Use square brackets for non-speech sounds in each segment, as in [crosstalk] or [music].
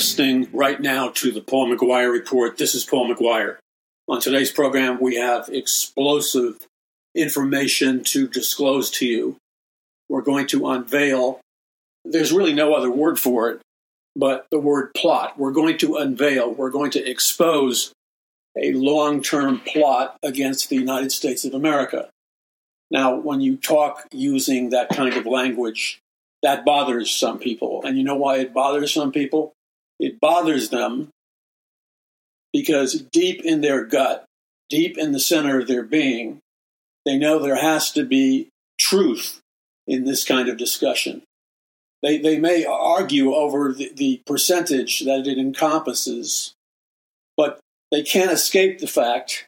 listening right now to the Paul McGuire Report. This is Paul McGuire. On today's program, we have explosive information to disclose to you. We're going to unveil, there's really no other word for it, but the word plot. We're going to unveil, we're going to expose a long term plot against the United States of America. Now, when you talk using that kind of language, that bothers some people. And you know why it bothers some people? It bothers them because deep in their gut, deep in the center of their being, they know there has to be truth in this kind of discussion. They, they may argue over the, the percentage that it encompasses, but they can't escape the fact.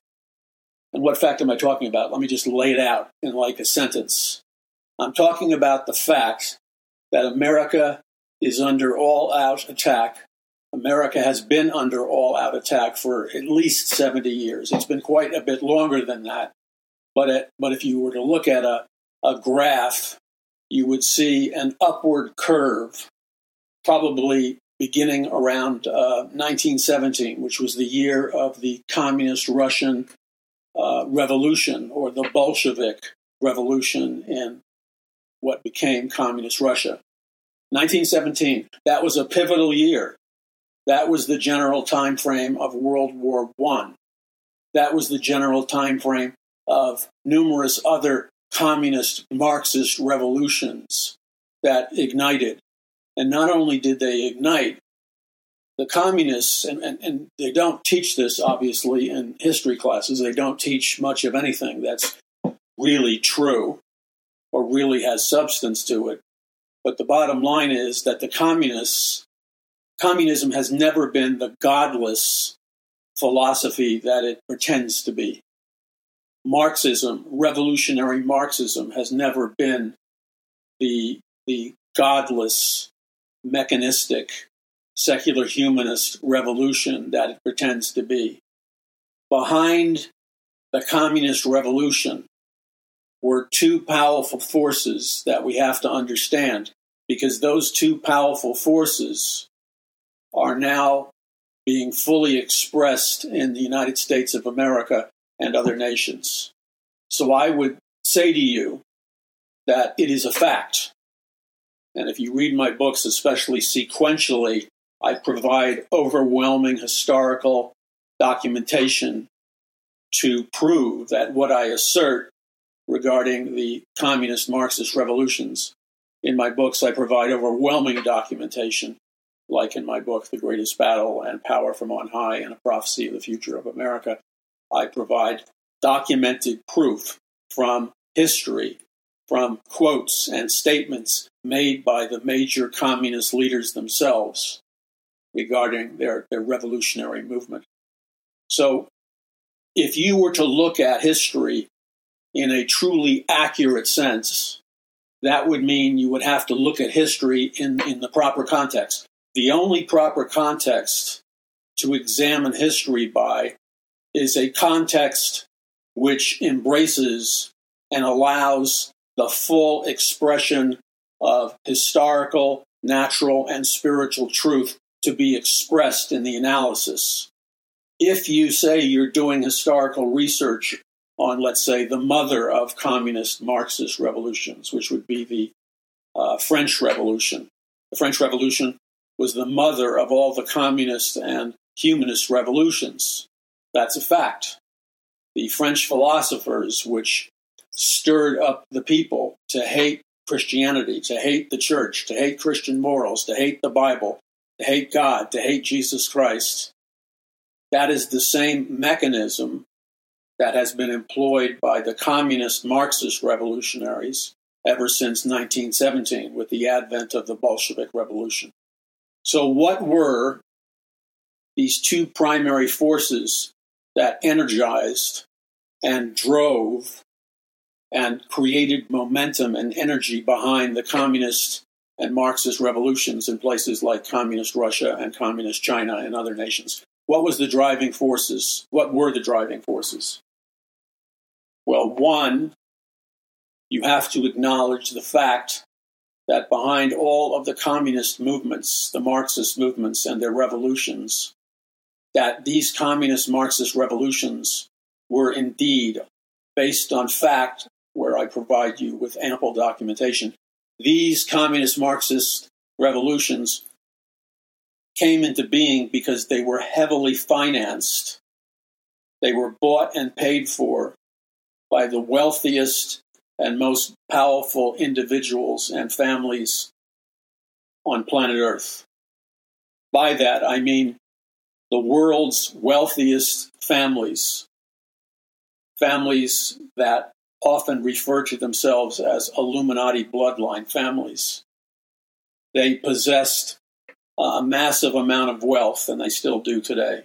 And what fact am I talking about? Let me just lay it out in like a sentence. I'm talking about the fact that America is under all out attack. America has been under all out attack for at least 70 years. It's been quite a bit longer than that. But, it, but if you were to look at a, a graph, you would see an upward curve, probably beginning around uh, 1917, which was the year of the communist Russian uh, revolution or the Bolshevik revolution in what became communist Russia. 1917, that was a pivotal year. That was the general time frame of World War I. That was the general time frame of numerous other communist Marxist revolutions that ignited and not only did they ignite, the communists, and, and, and, they don't teach this obviously in history classes, they don't teach much of anything that's really true or really has substance to it. But the bottom line is that the communists, communism has never been the godless philosophy that it pretends to be. Marxism, revolutionary Marxism, has never been the, the godless mechanistic, secular humanist revolution that it pretends to be. Behind the communist revolution were two powerful forces that we have to understand because those two powerful forces are now being fully expressed in the United States of America and other nations. So I would say to you that it is a fact and if you read my books, especially sequentially, I provide overwhelming historical documentation to prove that what I assert regarding the communist Marxist revolutions in my books, I provide overwhelming documentation, like in my book, The Greatest Battle and Power from On High and a Prophecy of the Future of America. I provide documented proof from history from quotes and statements made by the major communist leaders themselves regarding their, their revolutionary movement. So, if you were to look at history in a truly accurate sense, that would mean you would have to look at history in, in the proper context. The only proper context to examine history by is a context which embraces and allows the full expression of historical, natural, and spiritual truth to be expressed in the analysis. If you say you're doing historical research on, let's say, the mother of communist Marxist revolutions, which would be the uh, French Revolution, the French Revolution was the mother of all the communist and humanist revolutions. That's a fact. The French philosophers, which stirred up the people to hate Christianity, to hate the church, to hate Christian morals, to hate the Bible, to hate God, to hate Jesus Christ. That is the same mechanism that has been employed by the communist Marxist revolutionaries ever since 1917 with the advent of the Bolshevik Revolution. So, what were these two primary forces that energized and drove and created momentum and energy behind the communist and Marxist revolutions in places like communist Russia and communist China and other nations. What was the driving forces? What were the driving forces? Well, one, you have to acknowledge the fact that behind all of the communist movements, the Marxist movements, and their revolutions, that these communist Marxist revolutions were indeed based on fact, where I provide you with ample documentation. These communist Marxist revolutions came into being because they were heavily financed. They were bought and paid for by the wealthiest and most powerful individuals and families on planet Earth. By that, I mean the world's wealthiest families, families that often refer to themselves as Illuminati bloodline families. They possessed a massive amount of wealth, and they still do today.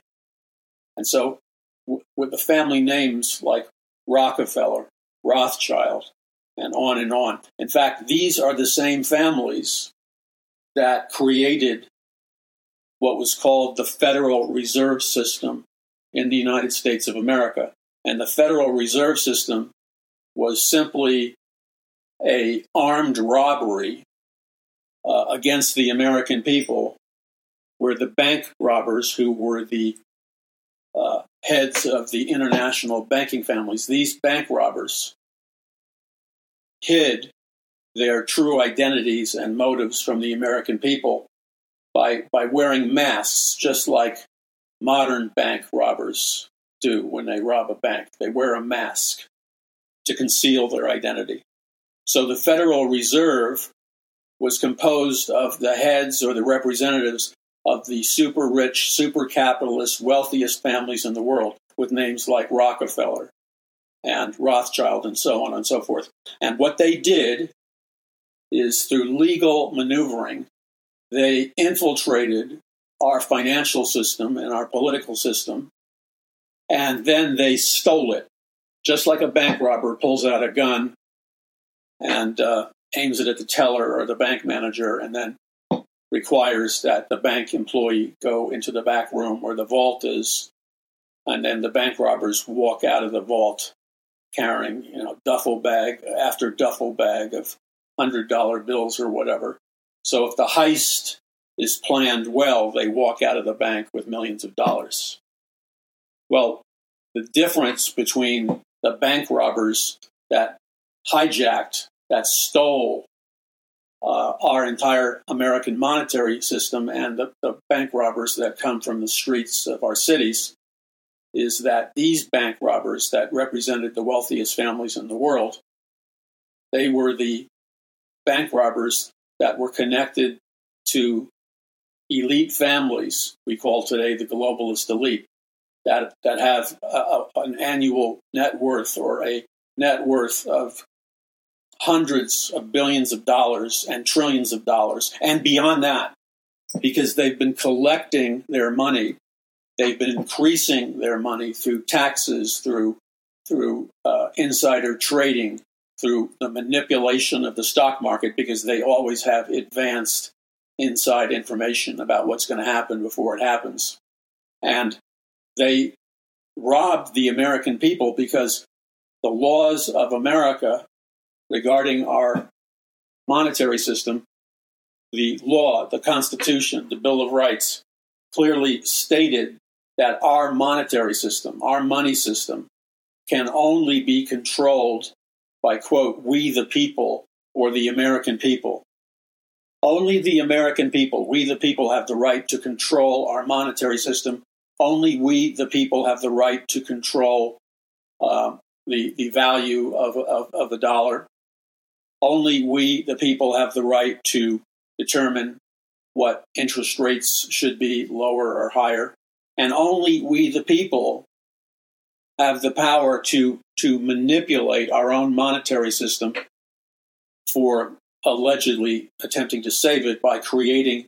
And so, with the family names like Rockefeller, Rothschild, and on and on. In fact, these are the same families that created what was called the Federal Reserve System in the United States of America. And the Federal Reserve System was simply a armed robbery uh, against the American people, where the bank robbers, who were the uh, heads of the international banking families, these bank robbers hid their true identities and motives from the American people by, by wearing masks, just like modern bank robbers do when they rob a bank. They wear a mask to conceal their identity. So the Federal Reserve was composed of the heads or the representatives of the super rich, super capitalist, wealthiest families in the world, with names like Rockefeller, and Rothschild and so on and so forth. And what they did is through legal maneuvering, they infiltrated our financial system and our political system, and then they stole it, just like a bank robber pulls out a gun and uh, aims it at the teller or the bank manager, and then requires that the bank employee go into the back room where the vault is, and then the bank robbers walk out of the vault carrying, you know, duffel bag after duffel bag of hundred dollar bills or whatever. So if the heist is planned well, they walk out of the bank with millions of dollars. Well, the difference between the bank robbers that hijacked, that stole uh, our entire American monetary system and the, the bank robbers that come from the streets of our cities is that these bank robbers that represented the wealthiest families in the world, they were the bank robbers that were connected to elite families, we call today the globalist elite, that, that have a, an annual net worth or a net worth of hundreds of billions of dollars and trillions of dollars, and beyond that, because they've been collecting their money They've been increasing their money through taxes, through through uh, insider trading, through the manipulation of the stock market, because they always have advanced inside information about what's going to happen before it happens. And they robbed the American people because the laws of America regarding our monetary system, the law, the Constitution, the Bill of Rights, clearly stated that our monetary system, our money system, can only be controlled by, quote, we the people or the American people. Only the American people, we the people, have the right to control our monetary system. Only we, the people, have the right to control uh, the, the value of, of, of the dollar. Only we, the people, have the right to determine what interest rates should be lower or higher and only we, the people, have the power to to manipulate our own monetary system for allegedly attempting to save it by creating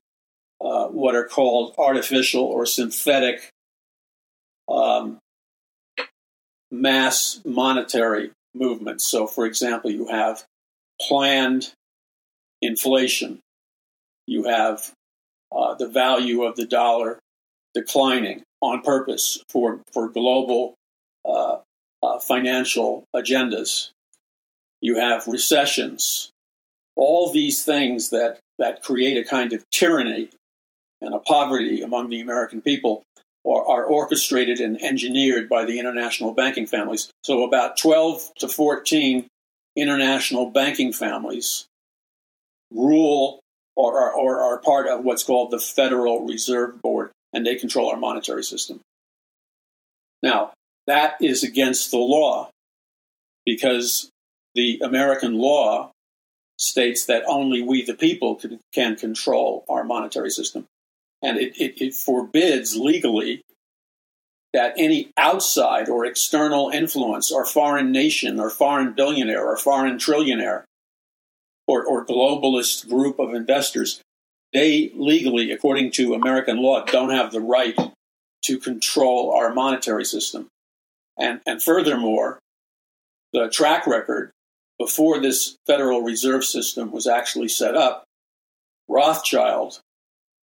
uh, what are called artificial or synthetic um, mass monetary movements. So, for example, you have planned inflation, you have uh, the value of the dollar declining on purpose for, for global uh, uh, financial agendas. You have recessions all these things that, that create a kind of tyranny and a poverty among the American people are, are orchestrated and engineered by the international banking families. So, about 12 to 14 international banking families rule or, or are part of what's called the Federal Reserve Board, and they control our monetary system. Now, that is against the law because the American law states that only we, the people, can, can control our monetary system. And it, it, it forbids legally that any outside or external influence or foreign nation or foreign billionaire or foreign trillionaire or, or globalist group of investors, they legally, according to American law, don't have the right to control our monetary system. And, and furthermore, the track record before this Federal Reserve System was actually set up, Rothschild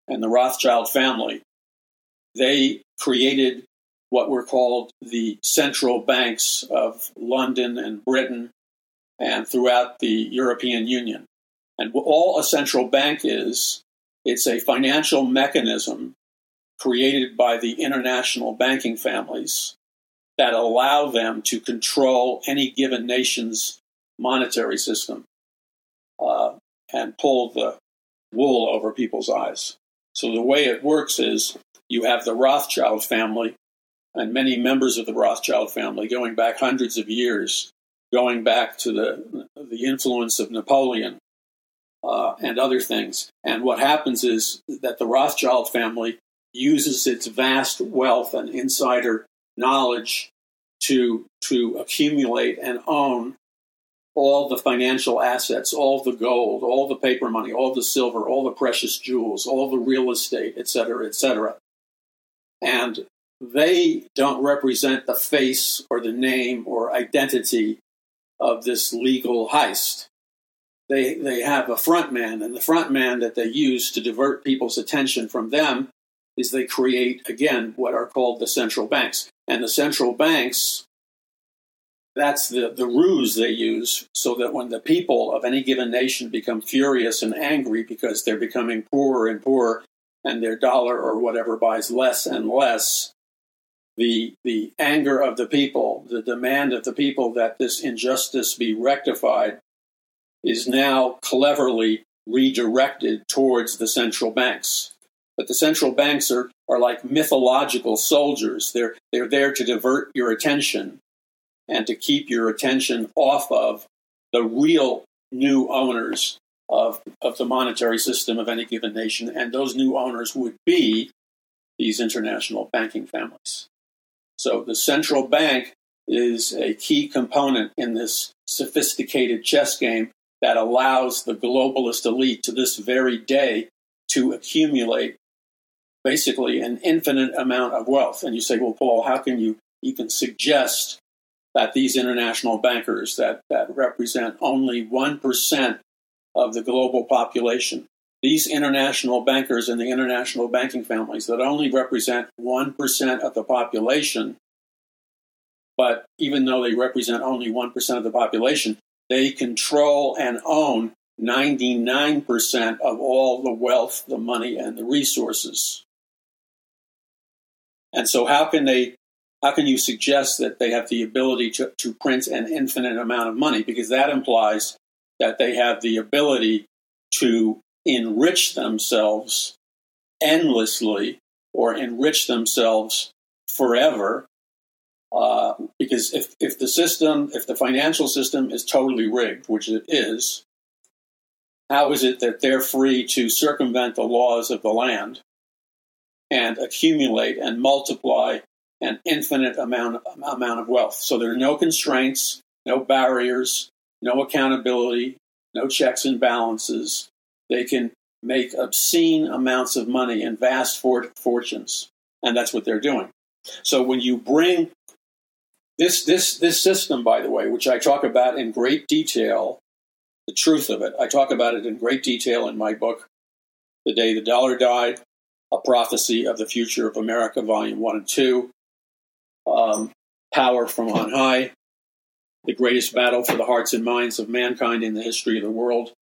and the Rothschild family, they created what were called the central banks of London and Britain and throughout the European Union. And all a central bank is, it's a financial mechanism created by the international banking families that allow them to control any given nation's monetary system uh, and pull the wool over people's eyes. So the way it works is you have the Rothschild family and many members of the Rothschild family going back hundreds of years, going back to the the influence of Napoleon uh, and other things. And what happens is that the Rothschild family uses its vast wealth and insider knowledge to to accumulate and own all the financial assets, all the gold, all the paper money, all the silver, all the precious jewels, all the real estate, et cetera, et cetera. And they don't represent the face or the name or identity of this legal heist. They, they have a front man, and the front man that they use to divert people's attention from them is they create, again, what are called the central banks. And the central banks, that's the, the ruse they use so that when the people of any given nation become furious and angry because they're becoming poorer and poorer and their dollar or whatever buys less and less, the the anger of the people, the demand of the people that this injustice be rectified, is now cleverly redirected towards the central banks. But the central banks are, are like mythological soldiers. They're they're there to divert your attention and to keep your attention off of the real new owners of, of the monetary system of any given nation. And those new owners would be these international banking families. So the central bank is a key component in this sophisticated chess game that allows the globalist elite to this very day to accumulate basically an infinite amount of wealth. And you say, well, Paul, how can you even suggest that these international bankers that, that represent only 1% of the global population these international bankers and the international banking families that only represent 1% of the population, but even though they represent only 1% of the population, they control and own 99% of all the wealth, the money, and the resources. And so, how can they? How can you suggest that they have the ability to, to print an infinite amount of money? Because that implies that they have the ability to enrich themselves endlessly or enrich themselves forever. Uh, because if, if the system, if the financial system is totally rigged, which it is, how is it that they're free to circumvent the laws of the land and accumulate and multiply an infinite amount, amount of wealth? So there are no constraints, no barriers, no accountability, no checks and balances. They can make obscene amounts of money and vast fortunes, and that's what they're doing. So when you bring this this this system, by the way, which I talk about in great detail, the truth of it, I talk about it in great detail in my book, "The Day the Dollar Died: A Prophecy of the Future of America," Volume One and Two. Um, Power from on High, the greatest battle for the hearts and minds of mankind in the history of the world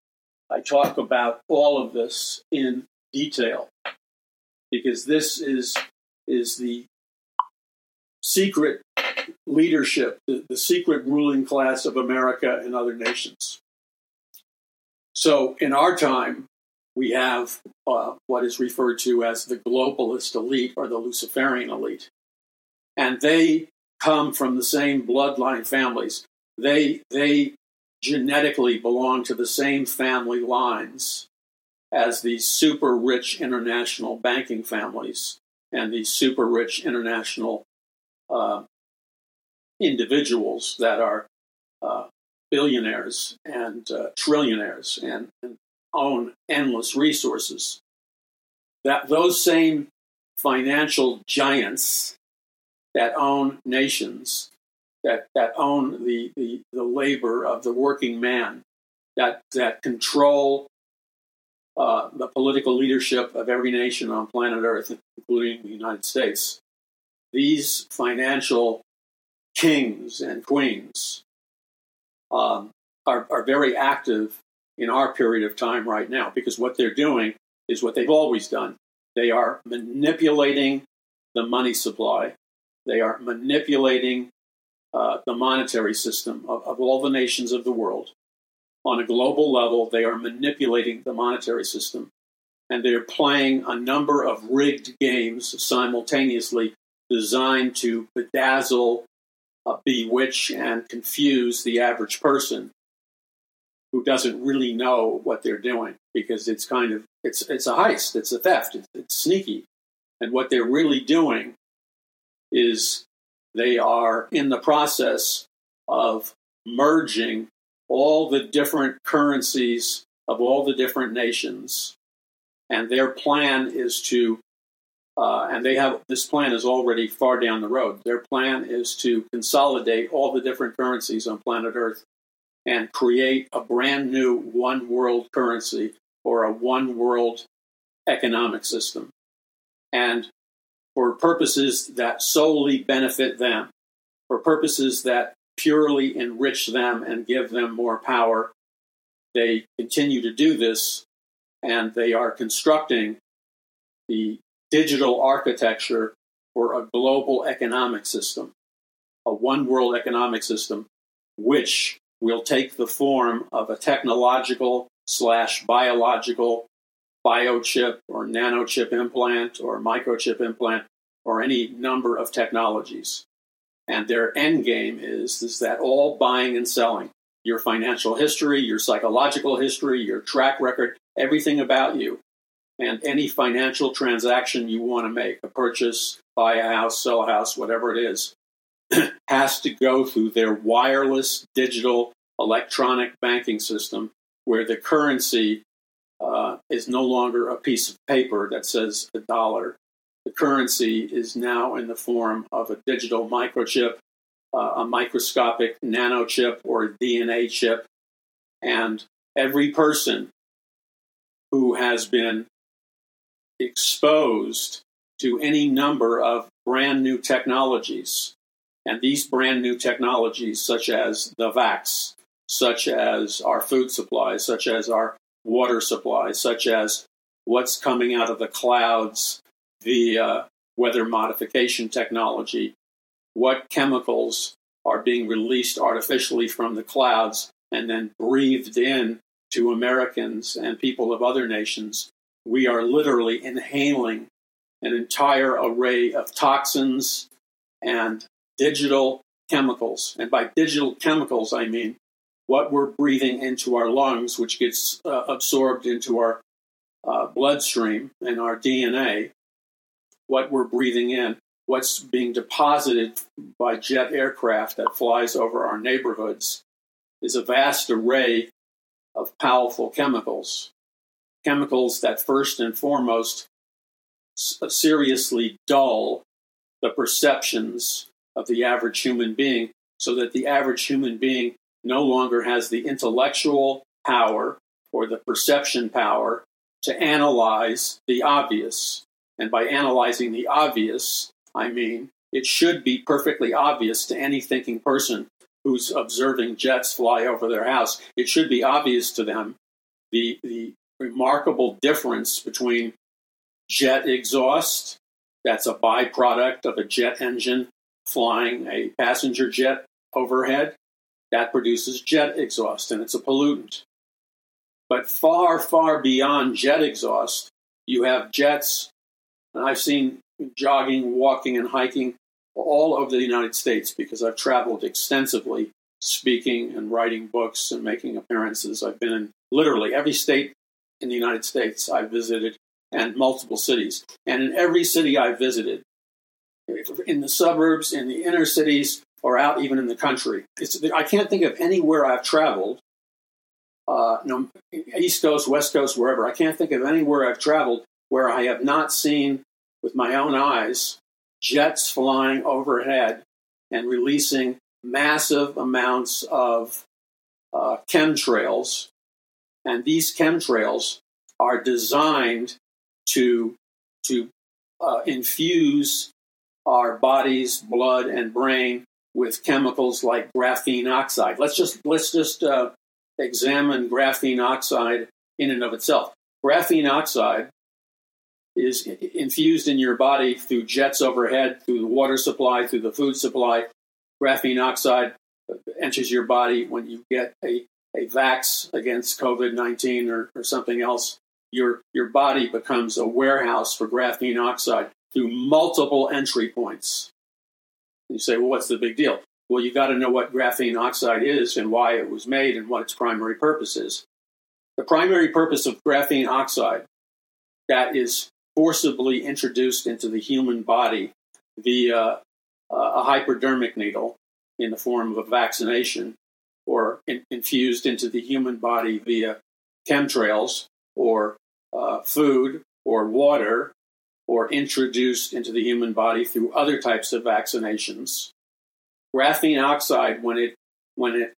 I talk about all of this in detail because this is is the secret leadership, the, the secret ruling class of America and other nations. So, in our time, we have uh, what is referred to as the globalist elite or the Luciferian elite. And they come from the same bloodline families. They, they genetically belong to the same family lines as these super rich international banking families and these super rich international uh, individuals that are uh, billionaires and uh, trillionaires and, and own endless resources. That those same financial giants that own nations, that, that own the, the, the labor of the working man, that, that control uh, the political leadership of every nation on planet Earth, including the United States. These financial kings and queens um, are, are very active in our period of time right now because what they're doing is what they've always done. They are manipulating the money supply, they are manipulating uh, the monetary system of, of all the nations of the world. On a global level, they are manipulating the monetary system and they're playing a number of rigged games simultaneously designed to bedazzle, uh, bewitch, and confuse the average person who doesn't really know what they're doing because it's kind of it's it's a heist, it's a theft, it's, it's sneaky, and what they're really doing is they are in the process of merging all the different currencies of all the different nations, and their plan is to uh, and they have this plan is already far down the road. Their plan is to consolidate all the different currencies on planet Earth and create a brand new one world currency or a one world economic system. And for purposes that solely benefit them, for purposes that purely enrich them and give them more power, they continue to do this and they are constructing the digital architecture for a global economic system, a one world economic system, which will take the form of a technological slash biological biochip or nanochip implant or microchip implant or any number of technologies. And their end game is, is that all buying and selling, your financial history, your psychological history, your track record, everything about you, and any financial transaction you want to make, a purchase, buy a house, sell a house, whatever it is, [clears throat] has to go through their wireless digital electronic banking system where the currency uh, is no longer a piece of paper that says a dollar. The currency is now in the form of a digital microchip, uh, a microscopic nanochip, or a DNA chip. And every person who has been exposed to any number of brand new technologies and these brand new technologies, such as the VAX, such as our food supplies, such as our water supply, such as what's coming out of the clouds via weather modification technology, what chemicals are being released artificially from the clouds and then breathed in to Americans and people of other nations. We are literally inhaling an entire array of toxins and digital chemicals. And by digital chemicals, I mean what we're breathing into our lungs, which gets uh, absorbed into our uh, bloodstream and our DNA, what we're breathing in, what's being deposited by jet aircraft that flies over our neighborhoods, is a vast array of powerful chemicals. Chemicals that first and foremost seriously dull the perceptions of the average human being so that the average human being no longer has the intellectual power or the perception power to analyze the obvious. And by analyzing the obvious, I mean it should be perfectly obvious to any thinking person who's observing jets fly over their house. It should be obvious to them the, the remarkable difference between jet exhaust, that's a byproduct of a jet engine flying a passenger jet overhead, that produces jet exhaust and it's a pollutant. But far, far beyond jet exhaust, you have jets, and I've seen jogging, walking, and hiking all over the United States because I've traveled extensively speaking and writing books and making appearances. I've been in literally every state in the United States I've visited and multiple cities. And in every city I've visited, in the suburbs, in the inner cities, or out even in the country, I can't think of anywhere I've traveled, uh, no, East Coast, West Coast, wherever, I can't think of anywhere I've traveled where I have not seen with my own eyes jets flying overhead and releasing massive amounts of uh, chemtrails. And these chemtrails are designed to, to uh, infuse our bodies, blood and brain with chemicals like graphene oxide. Let's just let's just uh, examine graphene oxide in and of itself. Graphene oxide is infused in your body through jets overhead, through the water supply, through the food supply. Graphene oxide enters your body when you get a, a vax against COVID 19 or, or something else. Your, your body becomes a warehouse for graphene oxide through multiple entry points. You say, well, what's the big deal? Well, you've got to know what graphene oxide is and why it was made and what its primary purpose is. The primary purpose of graphene oxide that is forcibly introduced into the human body via uh, a hypodermic needle in the form of a vaccination or in, infused into the human body via chemtrails or uh, food or water or introduced into the human body through other types of vaccinations. Graphene oxide, when it when it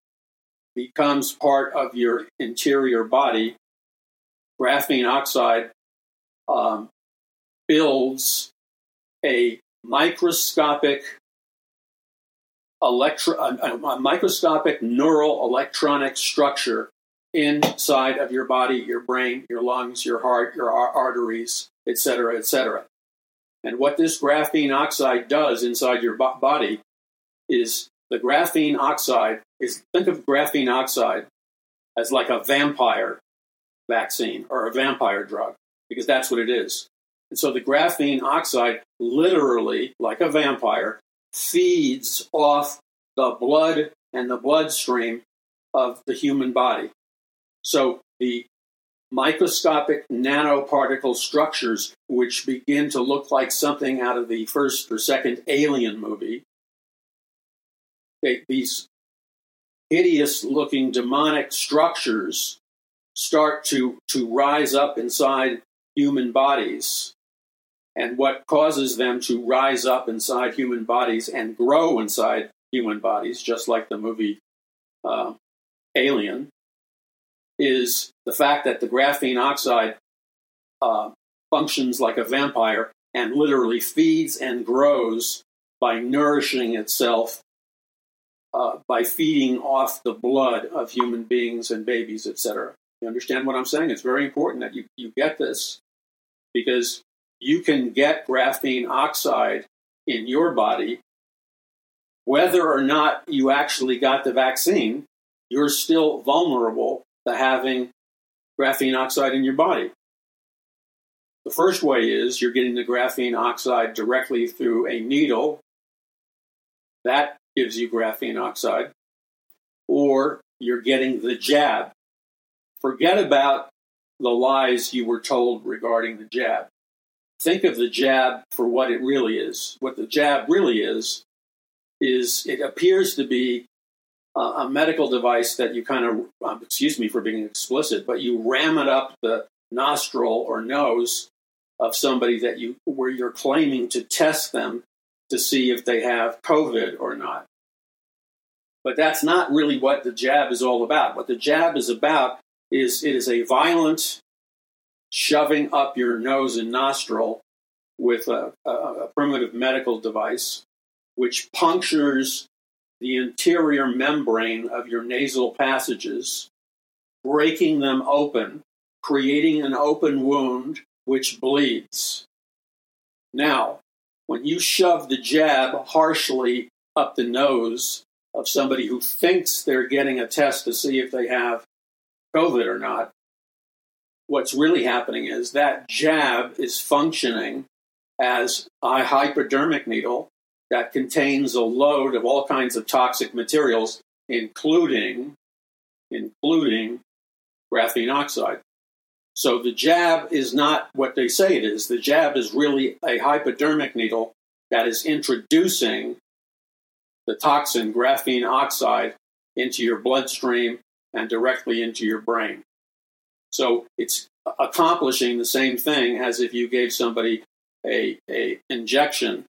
becomes part of your interior body, graphene oxide um, builds a microscopic electro, a, a microscopic neural electronic structure inside of your body, your brain, your lungs, your heart, your arteries, etc., etc. And what this graphene oxide does inside your body is the graphene oxide is think of graphene oxide as like a vampire vaccine or a vampire drug because that's what it is. And so the graphene oxide literally, like a vampire, feeds off the blood and the bloodstream of the human body. So the microscopic nanoparticle structures, which begin to look like something out of the first or second Alien movie, they, these hideous looking demonic structures start to, to rise up inside human bodies and what causes them to rise up inside human bodies and grow inside human bodies, just like the movie uh, Alien, is the fact that the graphene oxide uh, functions like a vampire and literally feeds and grows by nourishing itself uh, by feeding off the blood of human beings and babies, etc. You understand what I'm saying? It's very important that you, you get this because you can get graphene oxide in your body. Whether or not you actually got the vaccine, you're still vulnerable to having graphene oxide in your body. The first way is you're getting the graphene oxide directly through a needle. That gives you graphene oxide. Or you're getting the jab. Forget about the lies you were told regarding the jab think of the jab for what it really is. What the jab really is, is it appears to be a, a medical device that you kind of, um, excuse me for being explicit, but you ram it up the nostril or nose of somebody that you, where you're claiming to test them to see if they have COVID or not. But that's not really what the jab is all about. What the jab is about is it is a violent shoving up your nose and nostril with a, a, a primitive medical device which punctures the interior membrane of your nasal passages, breaking them open creating an open wound which bleeds. Now, when you shove the jab harshly up the nose of somebody who thinks they're getting a test to see if they have COVID or not, what's really happening is that jab is functioning as a hypodermic needle that contains a load of all kinds of toxic materials, including including graphene oxide. So the jab is not what they say it is. The jab is really a hypodermic needle that is introducing the toxin graphene oxide into your bloodstream and directly into your brain. So it's accomplishing the same thing as if you gave somebody a, a injection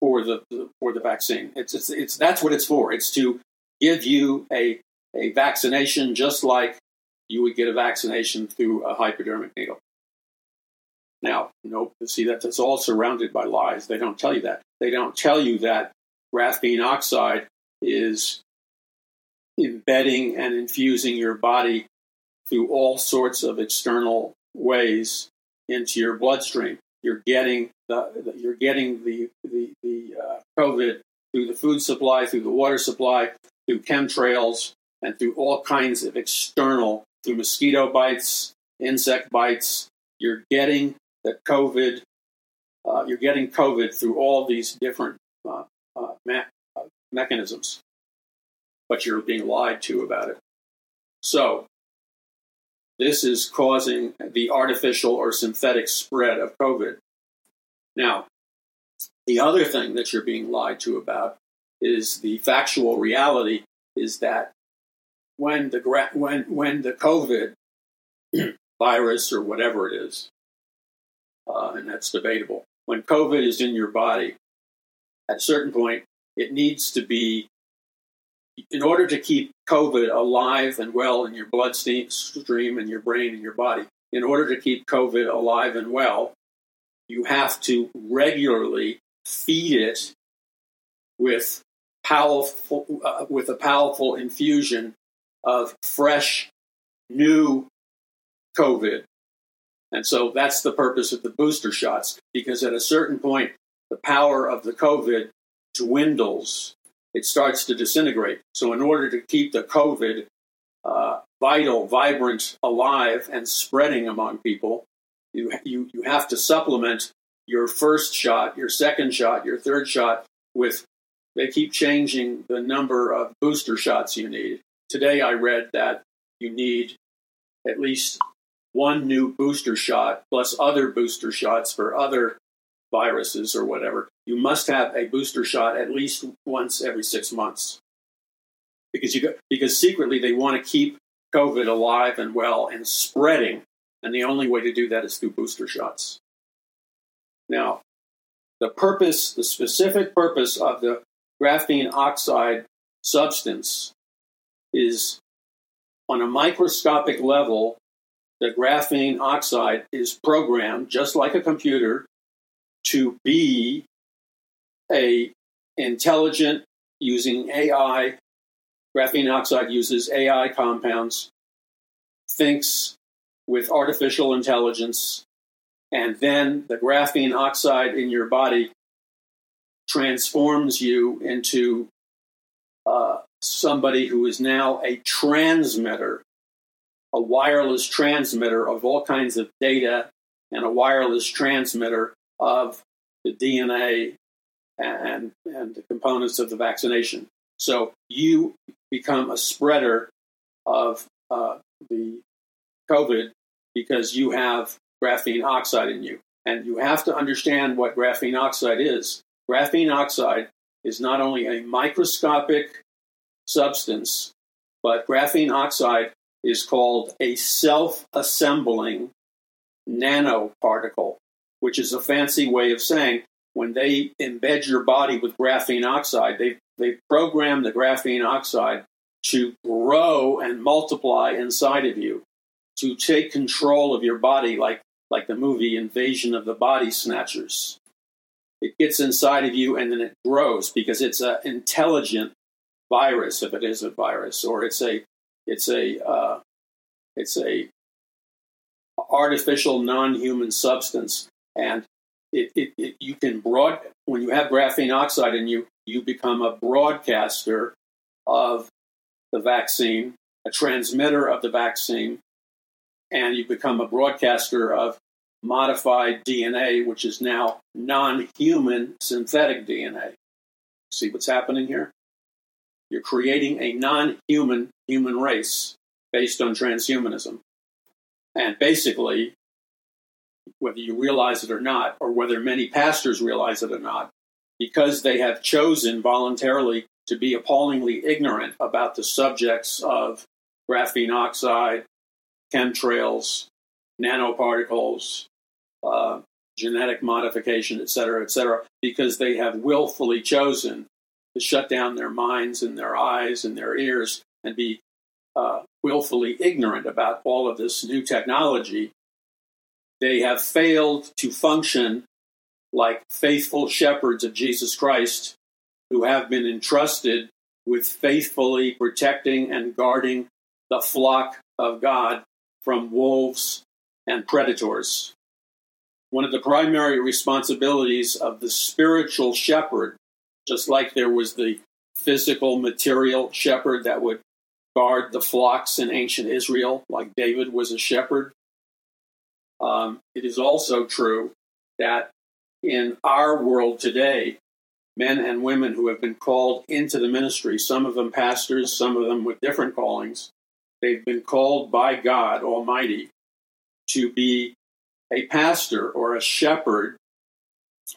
for the for the vaccine. It's, it's it's that's what it's for. It's to give you a a vaccination just like you would get a vaccination through a hypodermic needle. Now, nope, see that that's all surrounded by lies. They don't tell you that. They don't tell you that graphene oxide is embedding and infusing your body through all sorts of external ways into your bloodstream. You're getting the, you're getting the the, the uh, COVID through the food supply, through the water supply, through chemtrails, and through all kinds of external through mosquito bites, insect bites. You're getting the COVID. Uh, you're getting COVID through all these different uh, uh, me- uh, mechanisms, but you're being lied to about it. So, this is causing the artificial or synthetic spread of COVID. Now, the other thing that you're being lied to about is the factual reality is that when the when when the COVID [clears throat] virus or whatever it is, uh, and that's debatable. When COVID is in your body, at a certain point, it needs to be in order to keep COVID alive and well in your bloodstream and your brain and your body. In order to keep COVID alive and well, you have to regularly feed it with powerful uh, with a powerful infusion of fresh, new COVID. And so that's the purpose of the booster shots, because at a certain point, the power of the COVID dwindles. It starts to disintegrate. So, in order to keep the COVID uh, vital, vibrant, alive, and spreading among people, you, you, you have to supplement your first shot, your second shot, your third shot with, they keep changing the number of booster shots you need. Today I read that you need at least one new booster shot plus other booster shots for other viruses or whatever. You must have a booster shot at least once every six months because you because secretly they want to keep COVID alive and well and spreading, and the only way to do that is through booster shots. Now, the purpose, the specific purpose of the graphene oxide substance is on a microscopic level, the graphene oxide is programmed just like a computer to be a intelligent using AI. Graphene oxide uses AI compounds, thinks with artificial intelligence, and then the graphene oxide in your body transforms you into uh, somebody who is now a transmitter, a wireless transmitter of all kinds of data, and a wireless transmitter of the DNA and, and the components of the vaccination. So you become a spreader of uh, the COVID because you have graphene oxide in you. And you have to understand what graphene oxide is. Graphene oxide is not only a microscopic substance, but graphene oxide is called a self assembling nanoparticle, which is a fancy way of saying when they embed your body with graphene oxide, they, they program the graphene oxide to grow and multiply inside of you, to take control of your body, like, like the movie Invasion of the Body Snatchers. It gets inside of you and then it grows because it's an intelligent virus if it is a virus, or it's a it's a uh, it's a artificial non-human substance, and it, it, it, you can broad when you have graphene oxide and you, you become a broadcaster of the vaccine, a transmitter of the vaccine, and you become a broadcaster of modified DNA, which is now non-human synthetic DNA. See what's happening here? You're creating a non-human human race based on transhumanism. And basically, whether you realize it or not, or whether many pastors realize it or not, because they have chosen voluntarily to be appallingly ignorant about the subjects of graphene oxide, chemtrails, nanoparticles, uh, genetic modification, et cetera, et cetera, because they have willfully chosen to shut down their minds and their eyes and their ears and be uh, willfully ignorant about all of this new technology, they have failed to function like faithful shepherds of Jesus Christ who have been entrusted with faithfully protecting and guarding the flock of God from wolves and predators. One of the primary responsibilities of the spiritual shepherd, just like there was the physical, material shepherd that would guard the flocks in ancient Israel, like David was a shepherd. Um, it is also true that in our world today, men and women who have been called into the ministry, some of them pastors, some of them with different callings, they've been called by God Almighty to be a pastor or a shepherd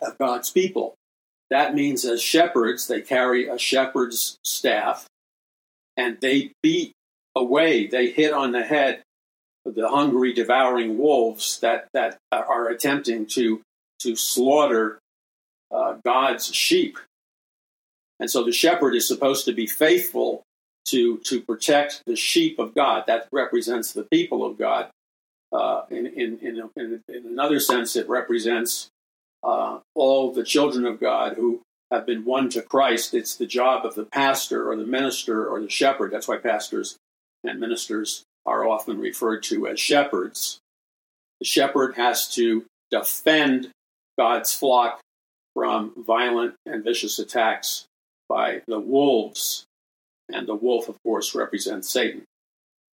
of God's people. That means as shepherds, they carry a shepherd's staff and they beat away, they hit on the head the hungry, devouring wolves that, that are attempting to, to slaughter uh, God's sheep. And so the shepherd is supposed to be faithful to, to protect the sheep of God. That represents the people of God. Uh, in, in, in, in, another sense, it represents uh, all the children of God who have been won to Christ. It's the job of the pastor or the minister or the shepherd. That's why pastors and ministers are often referred to as shepherds. The shepherd has to defend God's flock from violent and vicious attacks by the wolves. And the wolf, of course, represents Satan.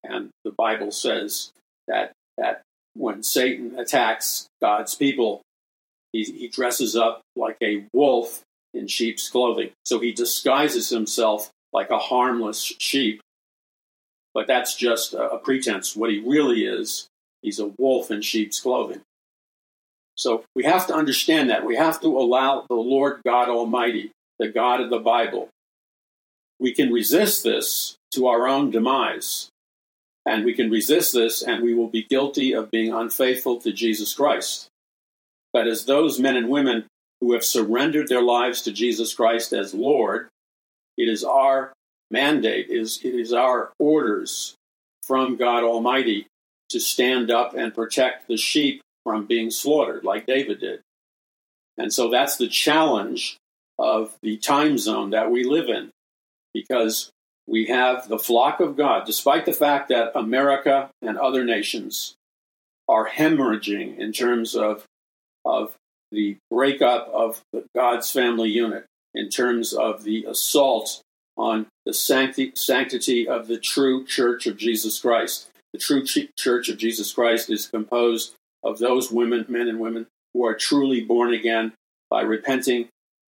And the Bible says that, that when Satan attacks God's people, he, he dresses up like a wolf in sheep's clothing. So he disguises himself like a harmless sheep. But that's just a, pretense. What he really is, he's a wolf in sheep's clothing. So we have to understand that. We have to allow the Lord God Almighty, the God of the Bible. We can resist this to our own demise. And we can resist this, and we will be guilty of being unfaithful to Jesus Christ. But as those men and women who have surrendered their lives to Jesus Christ as Lord, it is our mandate, is it is our orders from God Almighty to stand up and protect the sheep from being slaughtered, like David did. And so that's the challenge of the time zone that we live in, because we have the flock of God, despite the fact that America and other nations are hemorrhaging in terms of, of the breakup of God's family unit in terms of the assault on the sanctity of the true church of Jesus Christ. The true church of Jesus Christ is composed of those women, men and women, who are truly born again by repenting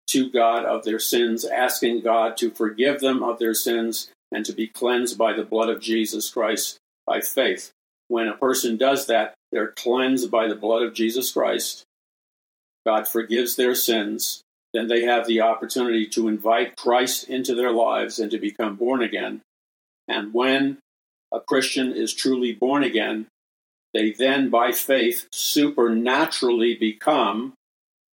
to God of their sins, asking God to forgive them of their sins, and to be cleansed by the blood of Jesus Christ by faith. When a person does that, they're cleansed by the blood of Jesus Christ God forgives their sins, then they have the opportunity to invite Christ into their lives and to become born again. And when a Christian is truly born again, they then, by faith, supernaturally become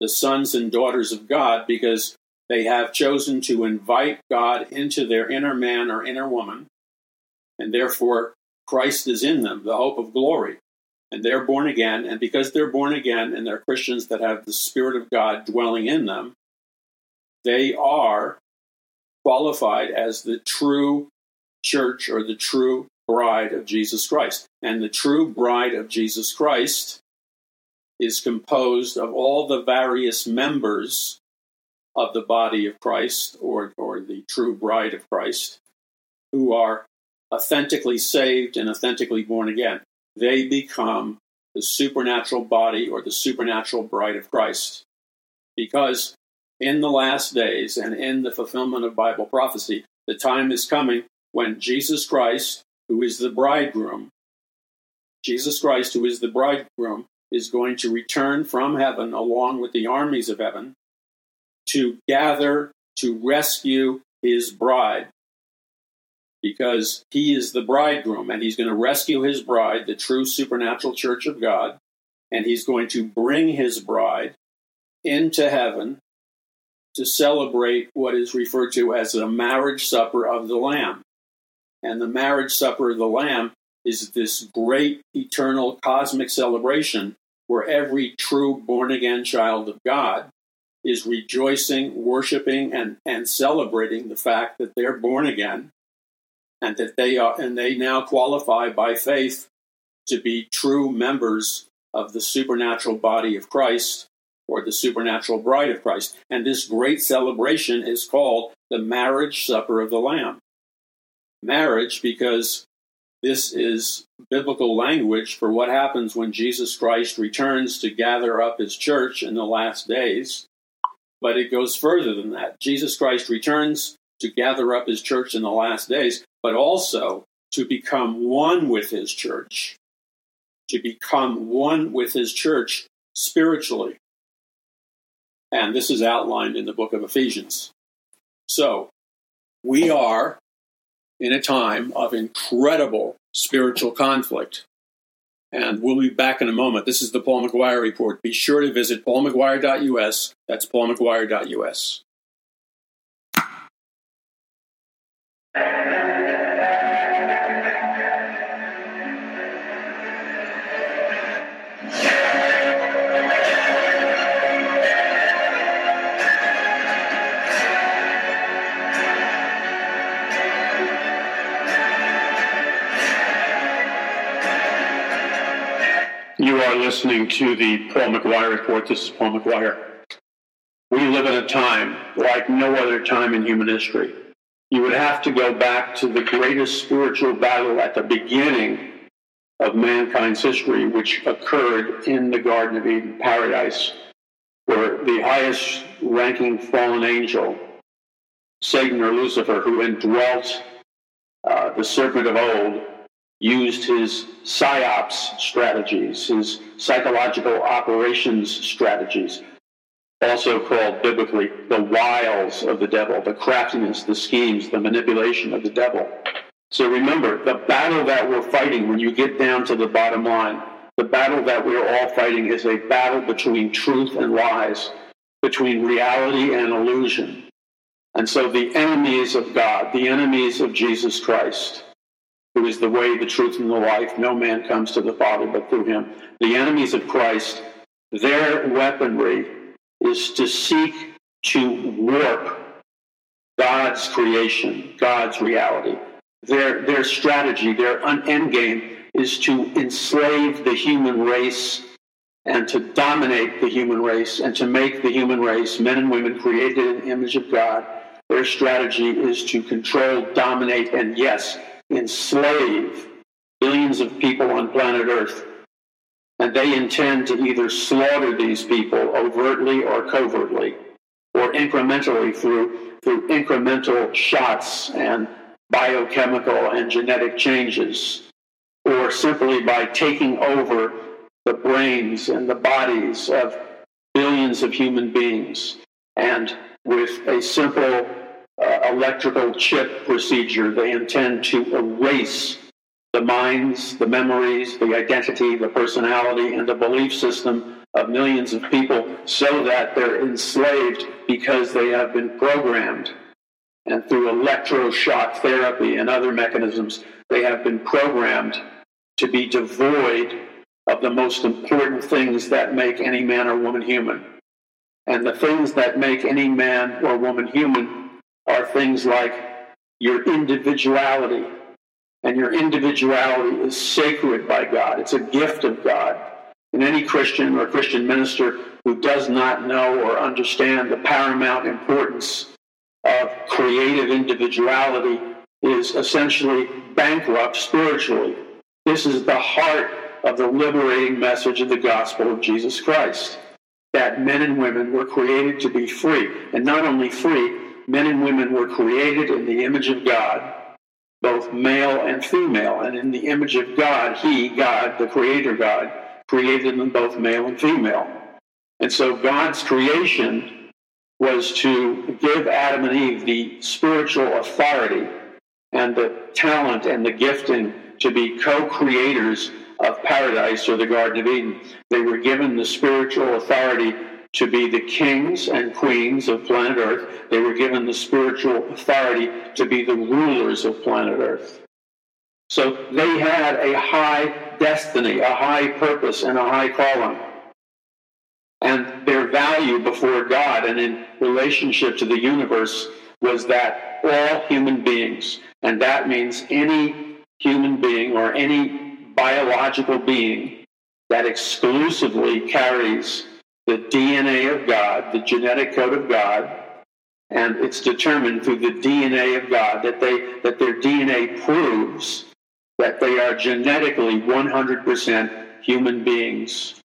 the sons and daughters of God because they have chosen to invite God into their inner man or inner woman, and therefore Christ is in them, the hope of glory and they're born again. And because they're born again and they're Christians that have the Spirit of God dwelling in them, they are qualified as the true church or the true bride of Jesus Christ. And the true bride of Jesus Christ is composed of all the various members of the body of Christ or, or the true bride of Christ who are authentically saved and authentically born again. They become the supernatural body or the supernatural bride of Christ. Because in the last days and in the fulfillment of Bible prophecy, the time is coming when Jesus Christ, who is the bridegroom, Jesus Christ, who is the bridegroom, is going to return from heaven along with the armies of heaven to gather to rescue his bride. Because he is the bridegroom and he's going to rescue his bride, the true supernatural church of God, and he's going to bring his bride into heaven to celebrate what is referred to as the marriage supper of the Lamb. And the marriage supper of the Lamb is this great eternal cosmic celebration where every true born again child of God is rejoicing, worshiping, and, and celebrating the fact that they're born again and that they are and they now qualify by faith to be true members of the supernatural body of Christ or the supernatural bride of Christ. And this great celebration is called the marriage supper of the Lamb. Marriage, because this is biblical language for what happens when Jesus Christ returns to gather up his church in the last days. But it goes further than that. Jesus Christ returns to gather up his church in the last days, but also to become one with his church, to become one with his church spiritually. And this is outlined in the book of Ephesians. So, we are in a time of incredible spiritual conflict. And we'll be back in a moment. This is the Paul McGuire Report. Be sure to visit paulmcguire.us. That's paulmcguire.us. You are listening to the Paul McGuire Report. This is Paul McGuire. We live in a time like no other time in human history. You would have to go back to the greatest spiritual battle at the beginning of mankind's history, which occurred in the Garden of Eden, paradise, where the highest ranking fallen angel, Satan or Lucifer, who indwelt uh, the serpent of old, used his psyops strategies, his psychological operations strategies, also called biblically the wiles of the devil, the craftiness, the schemes, the manipulation of the devil. So remember, the battle that we're fighting, when you get down to the bottom line, the battle that we're all fighting is a battle between truth and lies, between reality and illusion. And so the enemies of God, the enemies of Jesus Christ, who is the way, the truth, and the life, no man comes to the Father but through him. The enemies of Christ, their weaponry is to seek to warp God's creation, God's reality. Their, their strategy, their end game is to enslave the human race and to dominate the human race and to make the human race, men and women created in the image of God, their strategy is to control, dominate, and yes, enslave billions of people on planet Earth. And they intend to either slaughter these people overtly or covertly, or incrementally through, through incremental shots and biochemical and genetic changes, or simply by taking over the brains and the bodies of billions of human beings. And with a simple electrical chip procedure, they intend to erase the minds, the memories, the identity, the personality, and the belief system of millions of people so that they're enslaved because they have been programmed and through electroshock therapy and other mechanisms, they have been programmed to be devoid of the most important things that make any man or woman human. And the things that make any man or woman human are things like your individuality, and your individuality is sacred by God. It's a gift of God. And any Christian or Christian minister who does not know or understand the paramount importance of creative individuality is essentially bankrupt spiritually. This is the heart of the liberating message of the gospel of Jesus Christ that men and women were created to be free. And not only free, men and women were created in the image of God, both male and female. And in the image of God, He, God, the Creator God, created them both male and female. And so God's creation was to give Adam and Eve the spiritual authority and the talent and the gifting to be co creators of paradise or the Garden of Eden. They were given the spiritual authority to be the kings and queens of planet Earth. They were given the spiritual authority to be the rulers of planet Earth. So they had a high destiny, a high purpose, and a high calling. And their value before God and in relationship to the universe was that all human beings, and that means any human being or any biological being that exclusively carries the DNA of God, the genetic code of God, and it's determined through the DNA of God that they that their DNA proves that they are genetically 100% human beings.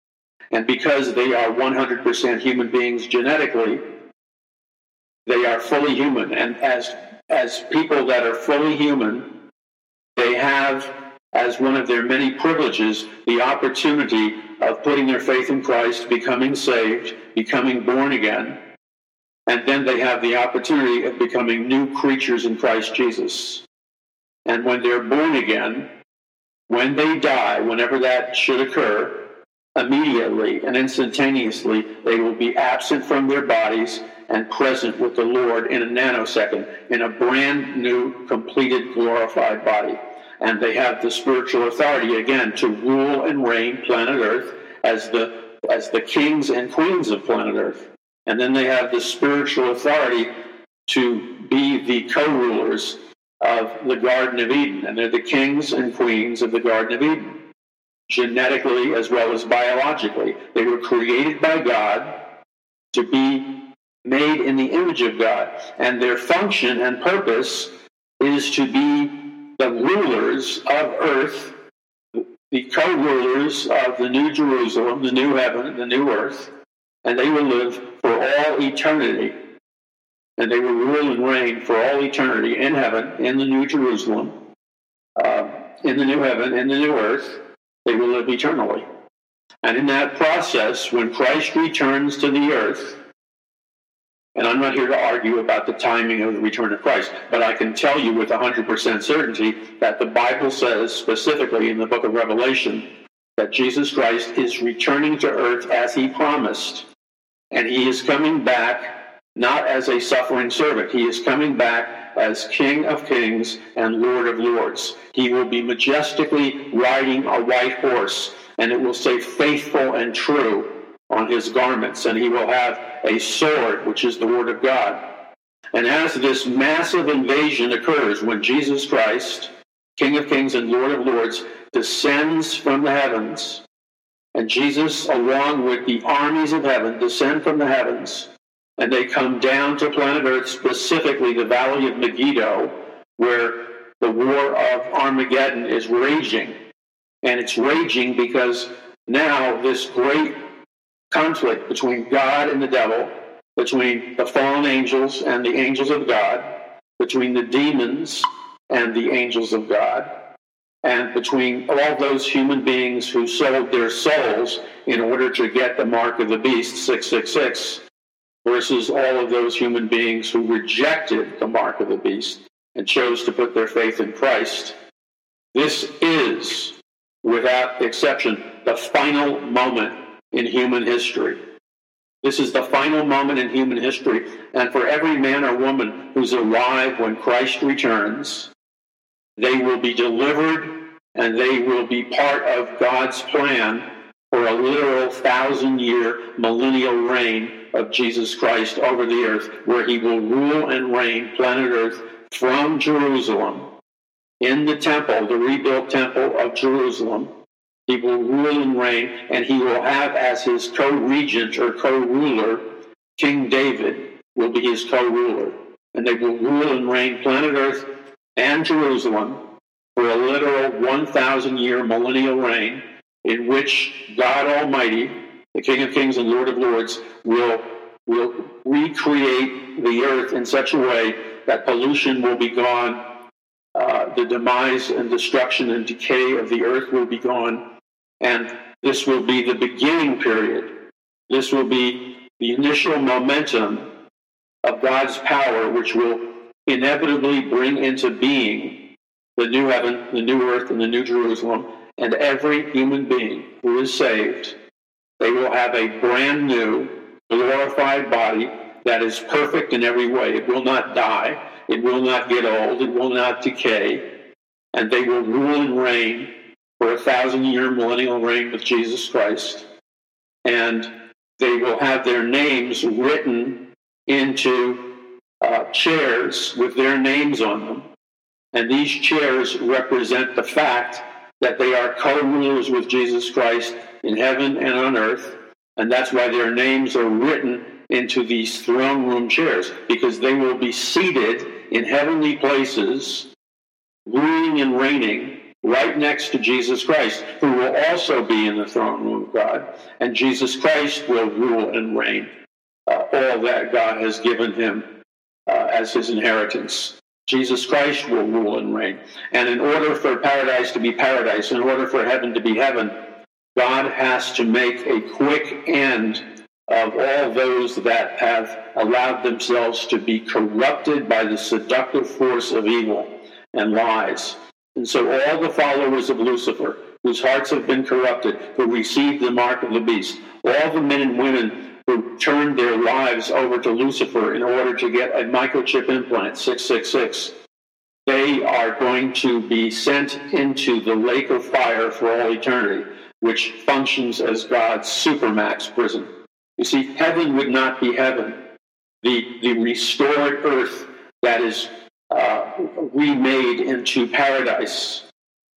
And because they are 100% human beings genetically, they are fully human. And as, as people that are fully human, they have, as one of their many privileges, the opportunity of putting their faith in Christ, becoming saved, becoming born again. And then they have the opportunity of becoming new creatures in Christ Jesus. And when they're born again, when they die, whenever that should occur, immediately and instantaneously, they will be absent from their bodies and present with the Lord in a nanosecond in a brand new, completed, glorified body. And they have the spiritual authority again to rule and reign planet Earth as the as the kings and queens of planet Earth. And then they have the spiritual authority to be the co-rulers of the Garden of Eden. And they're the kings and queens of the Garden of Eden genetically as well as biologically. They were created by God to be made in the image of God. And their function and purpose is to be the rulers of earth, the co rulers of the new Jerusalem, the new heaven, the new earth. And they will live for all eternity. And they will rule and reign for all eternity in heaven, in the new Jerusalem, uh, in the new heaven, in the new earth they will live eternally. And in that process, when Christ returns to the earth, and I'm not here to argue about the timing of the return of Christ, but I can tell you with 100% certainty that the Bible says specifically in the book of Revelation that Jesus Christ is returning to earth as he promised. And he is coming back not as a suffering servant, he is coming back as King of Kings and Lord of Lords. He will be majestically riding a white horse, and it will say faithful and true on his garments, and he will have a sword, which is the Word of God. And as this massive invasion occurs, when Jesus Christ, King of Kings and Lord of Lords, descends from the heavens, and Jesus, along with the armies of heaven, descend from the heavens and they come down to planet Earth, specifically the Valley of Megiddo, where the war of Armageddon is raging. And it's raging because now this great conflict between God and the devil, between the fallen angels and the angels of God, between the demons and the angels of God, and between all those human beings who sold their souls in order to get the mark of the beast, 666, versus all of those human beings who rejected the mark of the beast and chose to put their faith in Christ. This is, without exception, the final moment in human history. This is the final moment in human history. And for every man or woman who's alive when Christ returns, they will be delivered and they will be part of God's plan for a literal thousand year millennial reign of Jesus Christ over the earth, where he will rule and reign planet earth from Jerusalem in the temple, the rebuilt temple of Jerusalem. He will rule and reign, and he will have as his co regent or co ruler King David will be his co ruler. And they will rule and reign planet Earth and Jerusalem for a literal 1,000 year millennial reign in which God Almighty, the King of Kings and Lord of Lords, will, will recreate the earth in such a way that pollution will be gone, uh, the demise and destruction and decay of the earth will be gone, and this will be the beginning period. This will be the initial momentum of God's power, which will inevitably bring into being the new heaven, the new earth, and the new Jerusalem. And every human being who is saved, they will have a brand new, glorified body that is perfect in every way. It will not die, it will not get old, it will not decay, and they will rule and reign for a thousand year millennial reign with Jesus Christ. And they will have their names written into uh, chairs with their names on them. And these chairs represent the fact that they are co rulers with Jesus Christ in heaven and on earth. And that's why their names are written into these throne room chairs, because they will be seated in heavenly places, ruling and reigning right next to Jesus Christ, who will also be in the throne room of God. And Jesus Christ will rule and reign uh, all that God has given him uh, as his inheritance. Jesus Christ will rule and reign. And in order for paradise to be paradise, in order for heaven to be heaven, God has to make a quick end of all those that have allowed themselves to be corrupted by the seductive force of evil and lies. And so all the followers of Lucifer, whose hearts have been corrupted, who received the mark of the beast, all the men and women who turned their lives over to Lucifer in order to get a microchip implant, 666, they are going to be sent into the lake of fire for all eternity, which functions as God's supermax prison. You see, heaven would not be heaven. The, the restored earth that is uh, remade into paradise,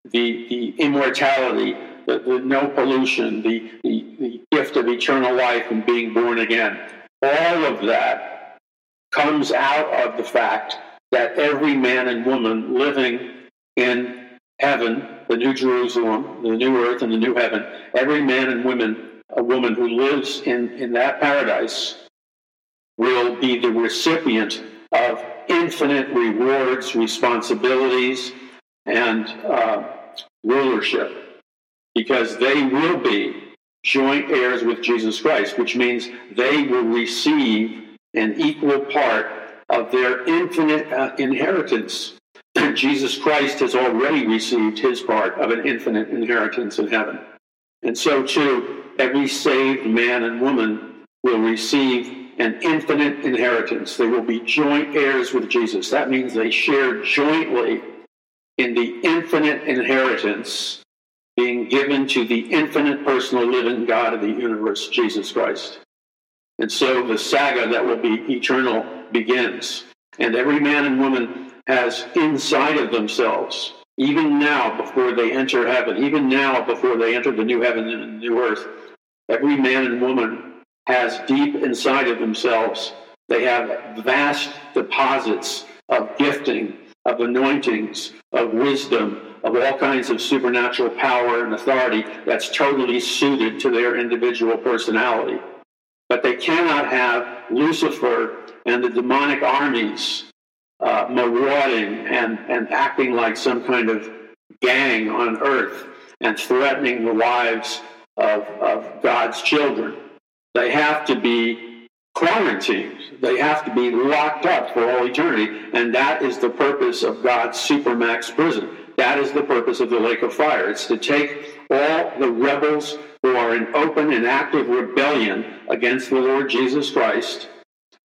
the, the immortality, the, the no pollution, the, the, the gift of eternal life and being born again. All of that comes out of the fact that every man and woman living in heaven, the new Jerusalem, the new earth, and the new heaven, every man and woman, a woman who lives in, in that paradise will be the recipient of infinite rewards, responsibilities, and uh, rulership because they will be joint heirs with Jesus Christ, which means they will receive an equal part of their infinite uh, inheritance. [clears throat] Jesus Christ has already received his part of an infinite inheritance in heaven. And so, too, every saved man and woman will receive an infinite inheritance. They will be joint heirs with Jesus. That means they share jointly in the infinite inheritance being given to the infinite personal living God of the universe, Jesus Christ. And so the saga that will be eternal begins. And every man and woman has inside of themselves, even now before they enter heaven, even now before they enter the new heaven and the new earth, every man and woman has deep inside of themselves. They have vast deposits of gifting, of anointings, of wisdom, of all kinds of supernatural power and authority that's totally suited to their individual personality. But they cannot have Lucifer and the demonic armies uh, marauding and, and acting like some kind of gang on earth and threatening the lives of, of God's children. They have to be quarantined. They have to be locked up for all eternity. And that is the purpose of God's supermax prison. That is the purpose of the lake of fire. It's to take all the rebels who are in open and active rebellion against the Lord Jesus Christ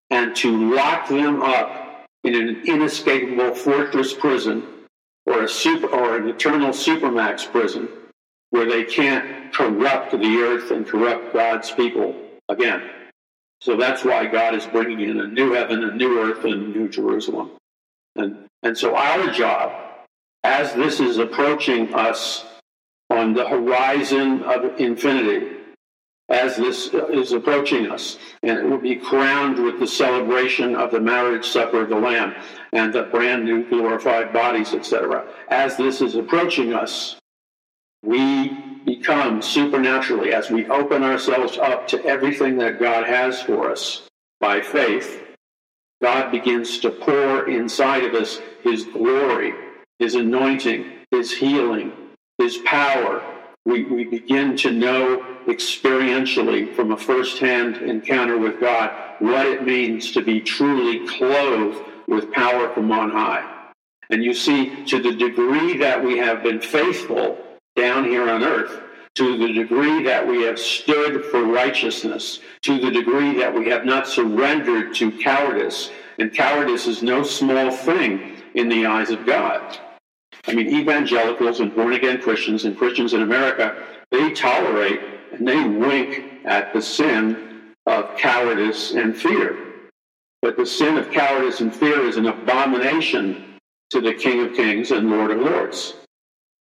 and to lock them up in an inescapable fortress prison or a super or an eternal supermax prison where they can't corrupt the earth and corrupt God's people again. So that's why God is bringing in a new heaven, a new earth, and a new Jerusalem. And, and so our job as this is approaching us on the horizon of infinity, as this is approaching us, and it will be crowned with the celebration of the marriage supper of the Lamb and the brand new glorified bodies, etc. As this is approaching us, we become supernaturally, as we open ourselves up to everything that God has for us by faith, God begins to pour inside of us His glory, His anointing, His healing, His power. We, we begin to know experientially from a first-hand encounter with God what it means to be truly clothed with power from on high. And you see, to the degree that we have been faithful down here on earth, to the degree that we have stood for righteousness, to the degree that we have not surrendered to cowardice. And cowardice is no small thing in the eyes of God. I mean, evangelicals and born again Christians and Christians in America, they tolerate and they wink at the sin of cowardice and fear. But the sin of cowardice and fear is an abomination to the King of Kings and Lord of Lords.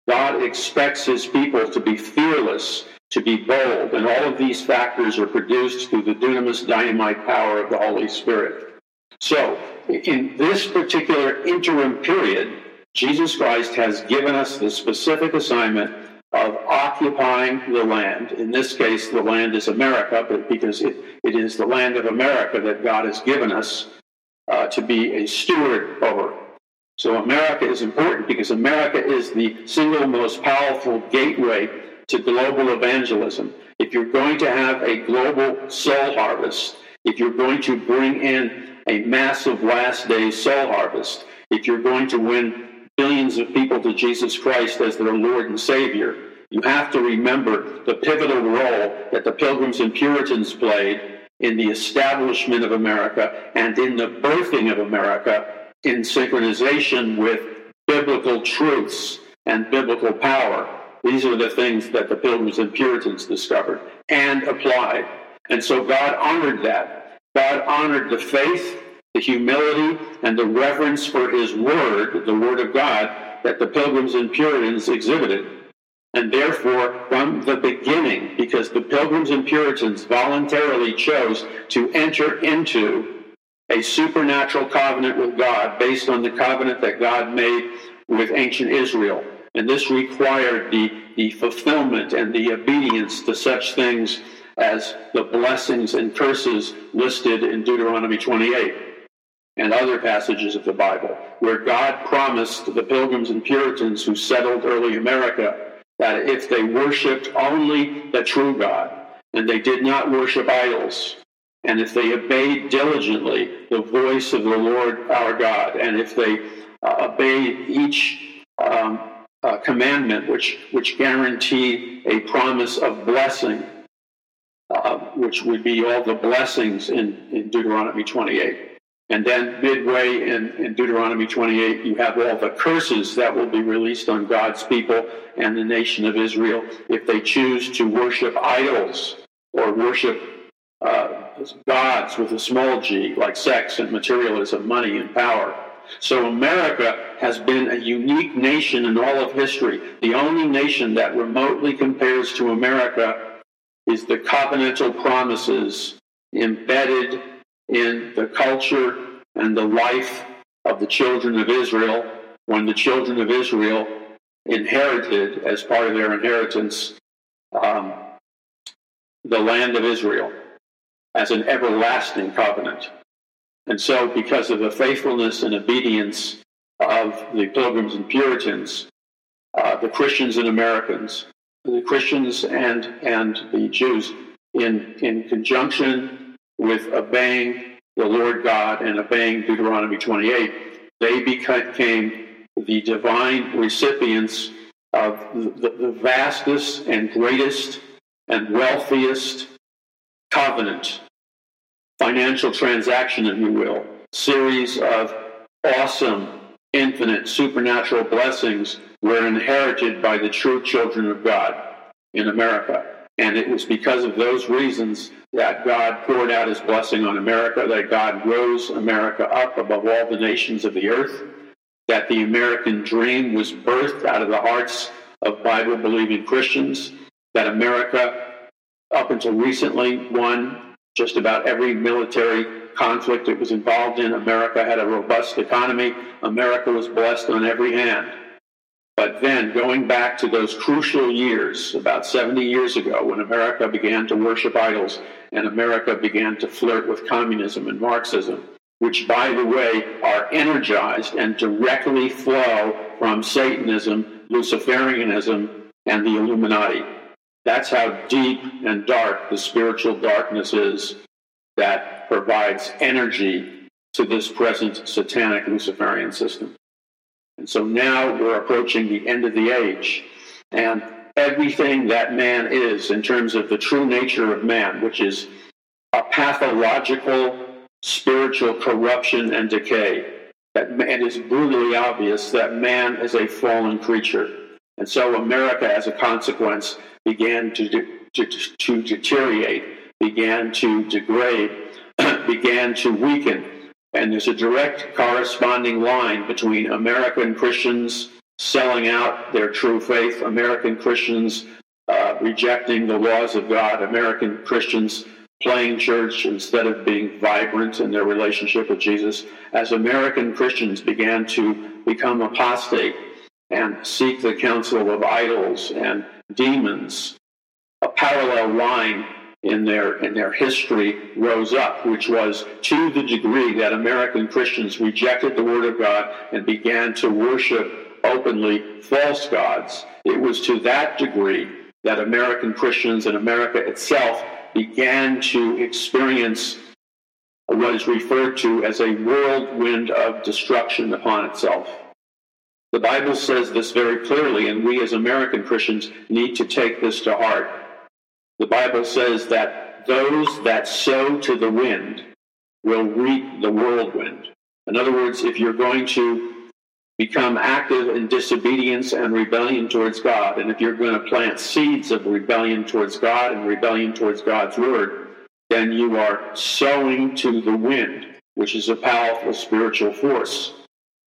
God expects his people to be fearless, to be bold, and all of these factors are produced through the dunamis dynamite power of the Holy Spirit. So, in this particular interim period, Jesus Christ has given us the specific assignment of occupying the land. In this case, the land is America, but because it, it is the land of America that God has given us uh, to be a steward over. So America is important because America is the single most powerful gateway to global evangelism. If you're going to have a global soul harvest, if you're going to bring in a massive last day soul harvest, if you're going to win billions of people to Jesus Christ as their Lord and Savior, you have to remember the pivotal role that the Pilgrims and Puritans played in the establishment of America and in the birthing of America in synchronization with biblical truths and biblical power. These are the things that the Pilgrims and Puritans discovered and applied. And so God honored that. God honored the faith, the humility, and the reverence for His Word, the Word of God, that the Pilgrims and Puritans exhibited. And therefore, from the beginning, because the Pilgrims and Puritans voluntarily chose to enter into a supernatural covenant with God based on the covenant that God made with ancient Israel. And this required the, the fulfillment and the obedience to such things as the blessings and curses listed in Deuteronomy 28 and other passages of the Bible, where God promised the Pilgrims and Puritans who settled early America that if they worshiped only the true God and they did not worship idols, and if they obeyed diligently the voice of the Lord our God, and if they uh, obeyed each um, uh, commandment which, which guaranteed a promise of blessing, uh, which would be all the blessings in, in Deuteronomy 28. And then midway in, in Deuteronomy 28, you have all the curses that will be released on God's people and the nation of Israel if they choose to worship idols or worship uh, gods with a small g, like sex and materialism, money and power. So America has been a unique nation in all of history. The only nation that remotely compares to America is the covenantal promises embedded in the culture and the life of the children of Israel when the children of Israel inherited, as part of their inheritance, um, the land of Israel as an everlasting covenant. And so, because of the faithfulness and obedience of the Pilgrims and Puritans, uh, the Christians and Americans, the Christians and, and the Jews, in, in conjunction with obeying the Lord God and obeying Deuteronomy 28, they became the divine recipients of the, the vastest and greatest and wealthiest covenant financial transaction, if you will, series of awesome, infinite, supernatural blessings were inherited by the true children of God in America. And it was because of those reasons that God poured out his blessing on America, that God rose America up above all the nations of the earth, that the American dream was birthed out of the hearts of Bible believing Christians, that America, up until recently, won just about every military conflict it was involved in. America had a robust economy. America was blessed on every hand. But then, going back to those crucial years, about 70 years ago, when America began to worship idols and America began to flirt with communism and Marxism, which, by the way, are energized and directly flow from Satanism, Luciferianism, and the Illuminati. That's how deep and dark the spiritual darkness is that provides energy to this present satanic Luciferian system. And so now we're approaching the end of the age. And everything that man is, in terms of the true nature of man, which is a pathological spiritual corruption and decay, that it is brutally obvious that man is a fallen creature. And so America, as a consequence, began to, to, to deteriorate, began to degrade, [clears throat] began to weaken and there's a direct corresponding line between American Christians selling out their true faith, American Christians uh, rejecting the laws of God, American Christians playing church instead of being vibrant in their relationship with Jesus. As American Christians began to become apostate and seek the counsel of idols and demons, a parallel line in their in their history rose up, which was to the degree that American Christians rejected the Word of God and began to worship openly false gods. It was to that degree that American Christians and America itself began to experience what is referred to as a whirlwind of destruction upon itself. The Bible says this very clearly, and we as American Christians need to take this to heart. The Bible says that those that sow to the wind will reap the whirlwind. In other words, if you're going to become active in disobedience and rebellion towards God, and if you're going to plant seeds of rebellion towards God and rebellion towards God's word, then you are sowing to the wind, which is a powerful spiritual force.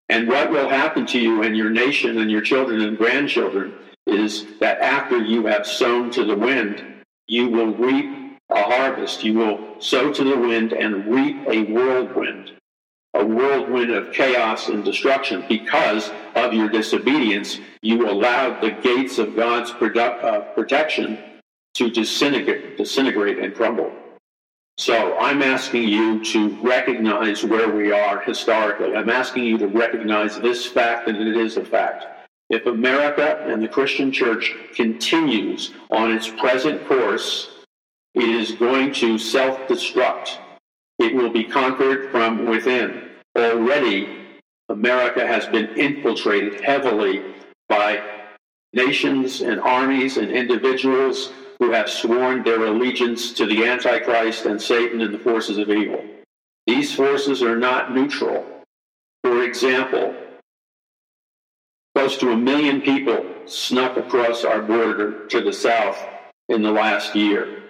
And what will happen to you and your nation and your children and grandchildren is that after you have sown to the wind, you will reap a harvest. You will sow to the wind and reap a whirlwind, a whirlwind of chaos and destruction because of your disobedience. You allowed the gates of God's uh, protection to disintegrate, disintegrate and crumble. So I'm asking you to recognize where we are historically. I'm asking you to recognize this fact that it is a fact. If America and the Christian church continues on its present course, it is going to self destruct. It will be conquered from within. Already, America has been infiltrated heavily by nations and armies and individuals who have sworn their allegiance to the Antichrist and Satan and the forces of evil. These forces are not neutral. For example, Close to a million people snuck across our border to the south in the last year.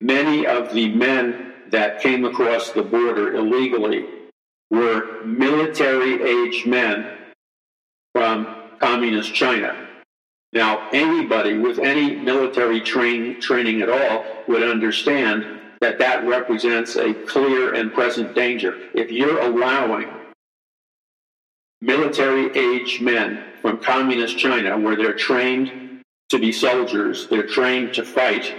Many of the men that came across the border illegally were military age men from communist China. Now, anybody with any military train, training at all would understand that that represents a clear and present danger. If you're allowing military age men from communist China, where they're trained to be soldiers, they're trained to fight,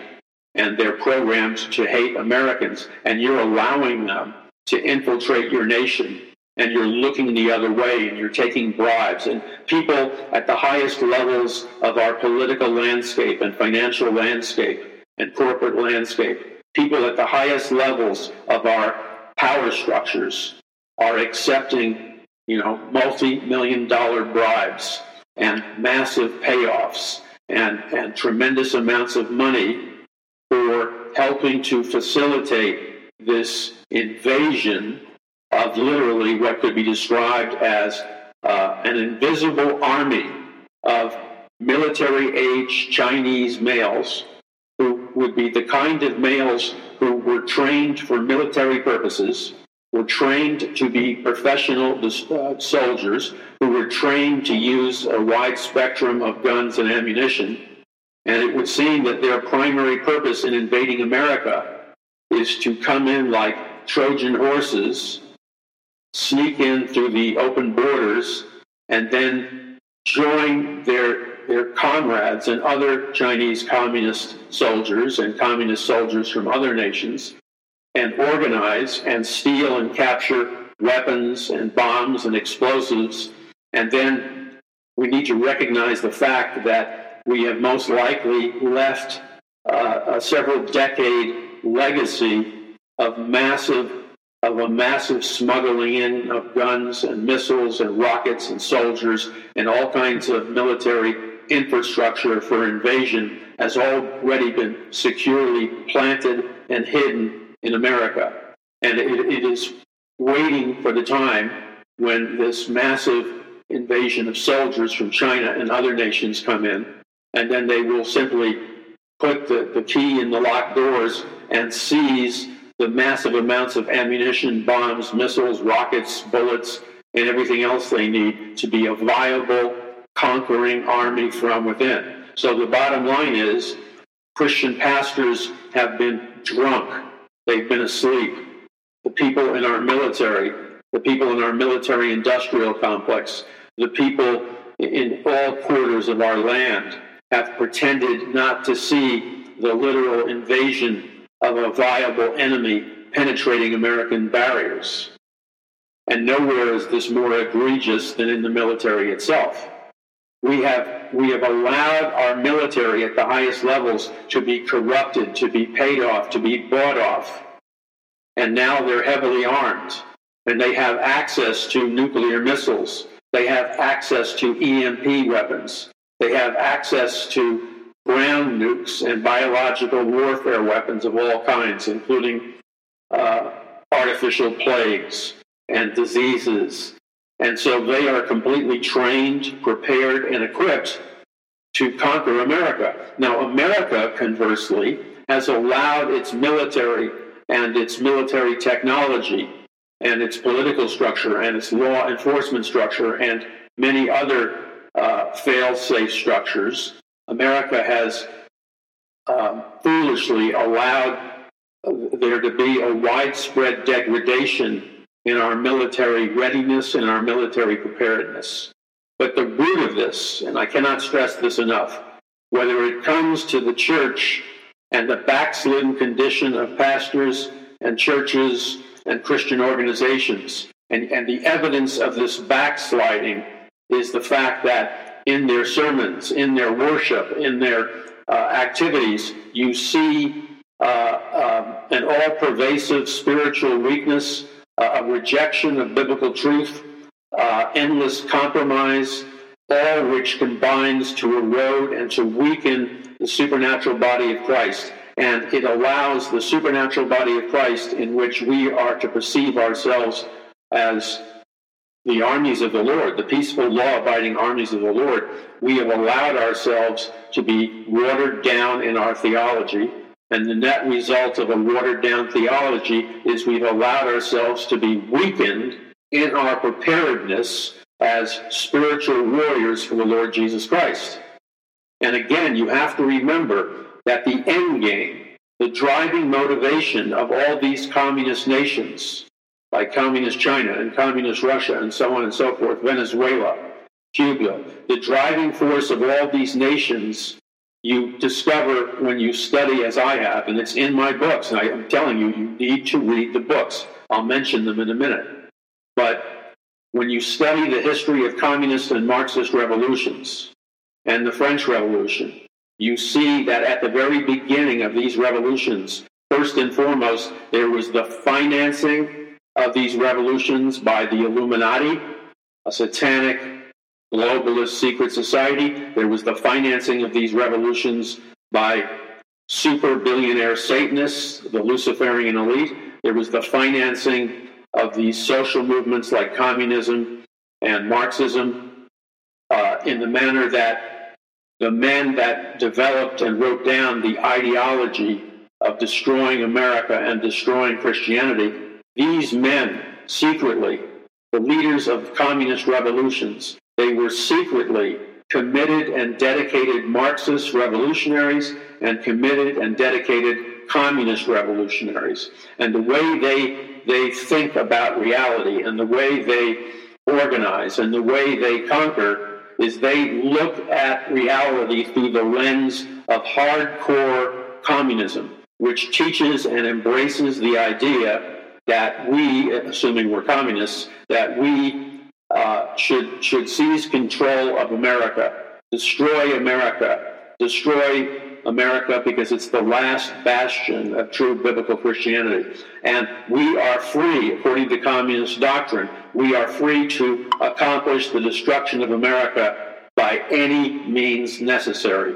and they're programmed to hate Americans, and you're allowing them to infiltrate your nation, and you're looking the other way, and you're taking bribes, and people at the highest levels of our political landscape and financial landscape and corporate landscape, people at the highest levels of our power structures are accepting you know, multi-million dollar bribes and massive payoffs and, and tremendous amounts of money for helping to facilitate this invasion of literally what could be described as uh, an invisible army of military age Chinese males who would be the kind of males who were trained for military purposes were trained to be professional uh, soldiers who were trained to use a wide spectrum of guns and ammunition. And it would seem that their primary purpose in invading America is to come in like Trojan horses, sneak in through the open borders, and then join their, their comrades and other Chinese communist soldiers and communist soldiers from other nations and organize and steal and capture weapons and bombs and explosives. And then we need to recognize the fact that we have most likely left uh, a several decade legacy of massive of a massive smuggling in of guns and missiles and rockets and soldiers and all kinds of military infrastructure for invasion has already been securely planted and hidden in America. And it, it is waiting for the time when this massive invasion of soldiers from China and other nations come in, and then they will simply put the, the key in the locked doors and seize the massive amounts of ammunition, bombs, missiles, rockets, bullets, and everything else they need to be a viable, conquering army from within. So the bottom line is Christian pastors have been drunk They've been asleep. The people in our military, the people in our military industrial complex, the people in all quarters of our land have pretended not to see the literal invasion of a viable enemy penetrating American barriers. And nowhere is this more egregious than in the military itself. We have, we have allowed our military at the highest levels to be corrupted, to be paid off, to be bought off. And now they're heavily armed and they have access to nuclear missiles. They have access to EMP weapons. They have access to ground nukes and biological warfare weapons of all kinds, including uh, artificial plagues and diseases and so they are completely trained, prepared, and equipped to conquer America. Now, America, conversely, has allowed its military and its military technology and its political structure and its law enforcement structure and many other uh, fail safe structures. America has um, foolishly allowed there to be a widespread degradation in our military readiness and our military preparedness. But the root of this, and I cannot stress this enough, whether it comes to the church and the backslidden condition of pastors and churches and Christian organizations, and, and the evidence of this backsliding is the fact that in their sermons, in their worship, in their uh, activities, you see uh, uh, an all pervasive spiritual weakness a rejection of biblical truth, uh, endless compromise, all which combines to erode and to weaken the supernatural body of Christ. And it allows the supernatural body of Christ, in which we are to perceive ourselves as the armies of the Lord, the peaceful, law abiding armies of the Lord, we have allowed ourselves to be watered down in our theology and the net result of a watered down theology is we've allowed ourselves to be weakened in our preparedness as spiritual warriors for the Lord Jesus Christ. And again, you have to remember that the end game, the driving motivation of all these communist nations, like communist China and communist Russia and so on and so forth, Venezuela, Cuba, the driving force of all these nations you discover when you study as I have, and it's in my books, and I am telling you, you need to read the books. I'll mention them in a minute. But when you study the history of communist and Marxist revolutions and the French Revolution, you see that at the very beginning of these revolutions, first and foremost, there was the financing of these revolutions by the Illuminati, a satanic globalist secret society. There was the financing of these revolutions by super billionaire Satanists, the Luciferian elite. There was the financing of these social movements like communism and Marxism uh, in the manner that the men that developed and wrote down the ideology of destroying America and destroying Christianity, These men, secretly, the leaders of communist revolutions, they were secretly committed and dedicated Marxist revolutionaries and committed and dedicated communist revolutionaries. And the way they, they think about reality and the way they organize and the way they conquer is they look at reality through the lens of hardcore communism, which teaches and embraces the idea that we, assuming we're communists, that we uh, should should seize control of America, destroy America, destroy America because it's the last bastion of true biblical Christianity. And we are free, according to communist doctrine, we are free to accomplish the destruction of America by any means necessary.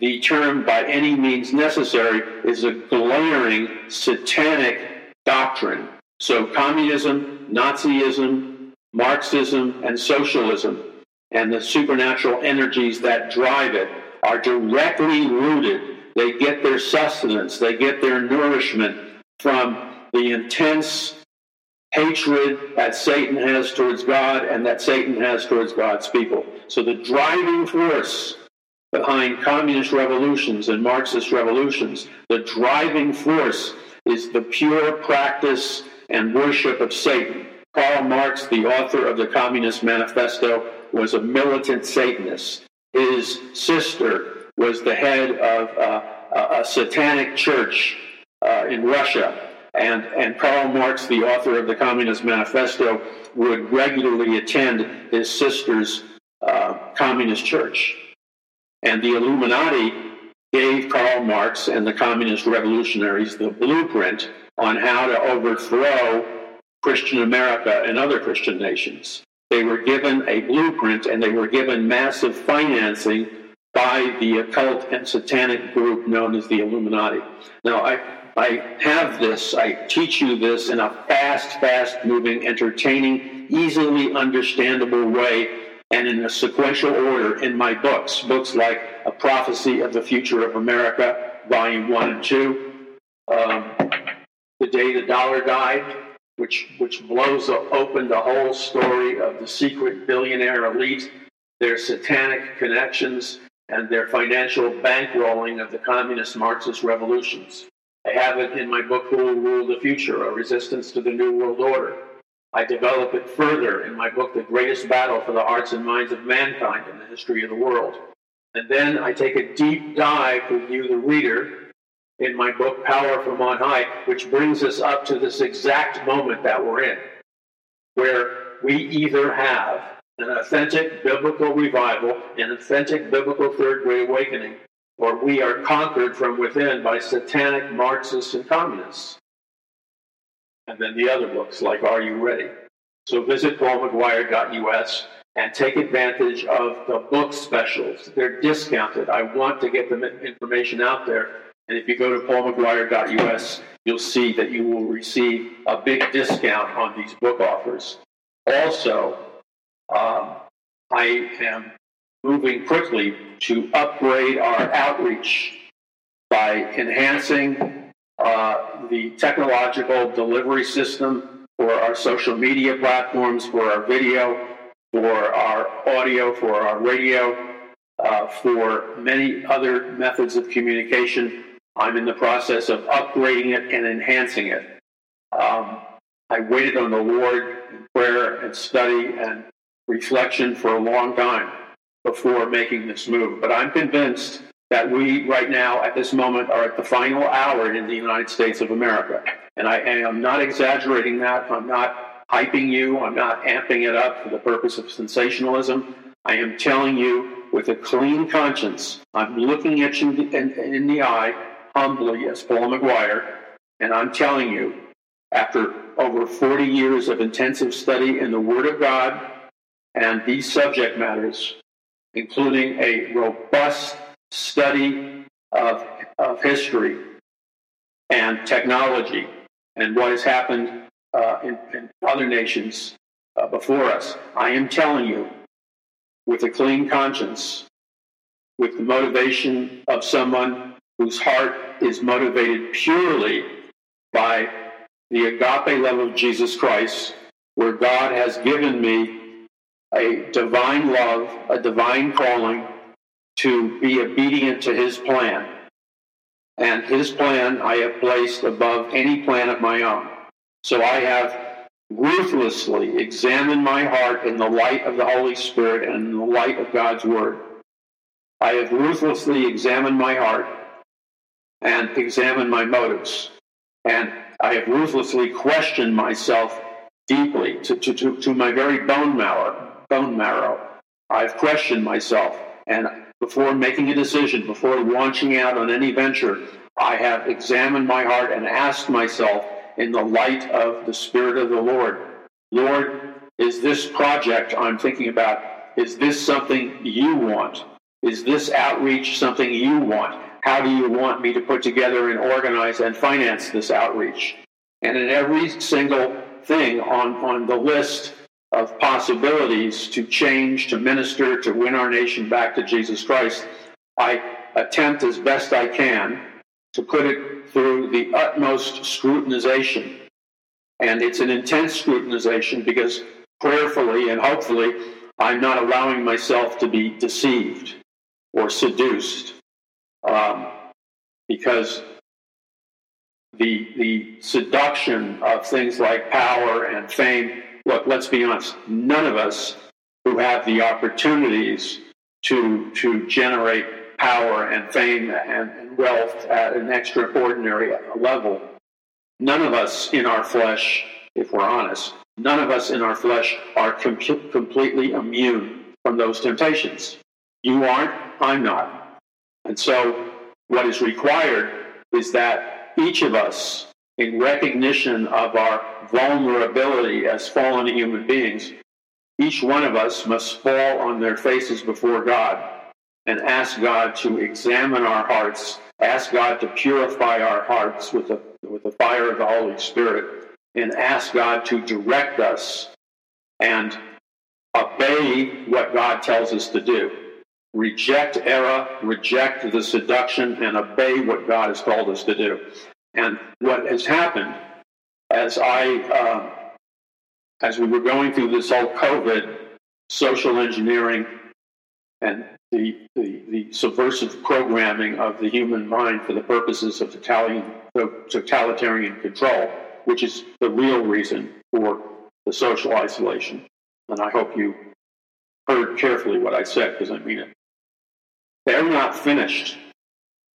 The term by any means necessary is a glaring satanic doctrine. So, communism, Nazism, Marxism, and socialism, and the supernatural energies that drive it are directly rooted. They get their sustenance, they get their nourishment from the intense hatred that Satan has towards God and that Satan has towards God's people. So the driving force behind communist revolutions and Marxist revolutions, the driving force is the pure practice and worship of Satan. Karl Marx, the author of the Communist Manifesto, was a militant Satanist. His sister was the head of uh, a satanic church uh, in Russia. And, and Karl Marx, the author of the Communist Manifesto, would regularly attend his sister's uh, communist church. And the Illuminati gave Karl Marx and the communist revolutionaries the blueprint on how to overthrow Christian America and other Christian nations. They were given a blueprint and they were given massive financing by the occult and satanic group known as the Illuminati. Now, I, I have this, I teach you this in a fast, fast moving, entertaining, easily understandable way, and in a sequential order in my books. Books like A Prophecy of the Future of America, Volume 1 and 2, um, The Day the Dollar Died, which, which blows open the whole story of the secret billionaire elite, their satanic connections, and their financial bankrolling of the communist Marxist revolutions. I have it in my book, Who Will Rule the Future? A Resistance to the New World Order. I develop it further in my book, The Greatest Battle for the Hearts and Minds of Mankind in the History of the World. And then I take a deep dive with you, the reader, in my book, Power from On High, which brings us up to this exact moment that we're in, where we either have an authentic biblical revival, an authentic biblical third great awakening, or we are conquered from within by satanic Marxists and communists. And then the other books, like Are You Ready? So visit paulmcguire.us and take advantage of the book specials. They're discounted. I want to get the information out there and if you go to paulmcguire.us, you'll see that you will receive a big discount on these book offers. Also, um, I am moving quickly to upgrade our outreach by enhancing uh, the technological delivery system for our social media platforms, for our video, for our audio, for our radio, uh, for many other methods of communication I'm in the process of upgrading it and enhancing it. Um, I waited on the Lord in prayer and study and reflection for a long time before making this move. But I'm convinced that we, right now, at this moment, are at the final hour in the United States of America. And I am not exaggerating that. I'm not hyping you. I'm not amping it up for the purpose of sensationalism. I am telling you with a clean conscience. I'm looking at you in, the eye humbly as Paul McGuire, and I'm telling you, after over 40 years of intensive study in the Word of God and these subject matters, including a robust study of, of history and technology and what has happened uh, in, in, other nations uh, before us, I am telling you, with a clean conscience, with the motivation of someone whose heart is motivated purely by the agape love of Jesus Christ, where God has given me a divine love, a divine calling to be obedient to his plan. And his plan I have placed above any plan of my own. So I have ruthlessly examined my heart in the light of the Holy Spirit and in the light of God's Word. I have ruthlessly examined my heart and examined my motives. And I have ruthlessly questioned myself deeply to, to, to, to my very bone marrow, bone marrow. I've questioned myself. And before making a decision, before launching out on any venture, I have examined my heart and asked myself in the light of the Spirit of the Lord, Lord, is this project I'm thinking about, is this something you want? Is this outreach something you want? How do you want me to put together and organize and finance this outreach? And in every single thing on, on the list of possibilities to change, to minister, to win our nation back to Jesus Christ, I attempt as best I can to put it through the utmost scrutinization. And it's an intense scrutinization because prayerfully and hopefully I'm not allowing myself to be deceived or seduced. Um, because the, the seduction of things like power and fame, look, let's be honest, none of us who have the opportunities to, to generate power and fame and, and wealth at an extraordinary level, none of us in our flesh, if we're honest, none of us in our flesh are com- completely immune from those temptations. You aren't, I'm not. And so, what is required is that each of us, in recognition of our vulnerability as fallen human beings, each one of us must fall on their faces before God and ask God to examine our hearts, ask God to purify our hearts with the, with the fire of the Holy Spirit, and ask God to direct us and obey what God tells us to do. Reject error, reject the seduction, and obey what God has called us to do. And what has happened as I, uh, as we were going through this whole COVID, social engineering, and the, the, the, subversive programming of the human mind for the purposes of totalitarian control, which is the real reason for the social isolation. And I hope you heard carefully what I said because I mean it. They're not finished.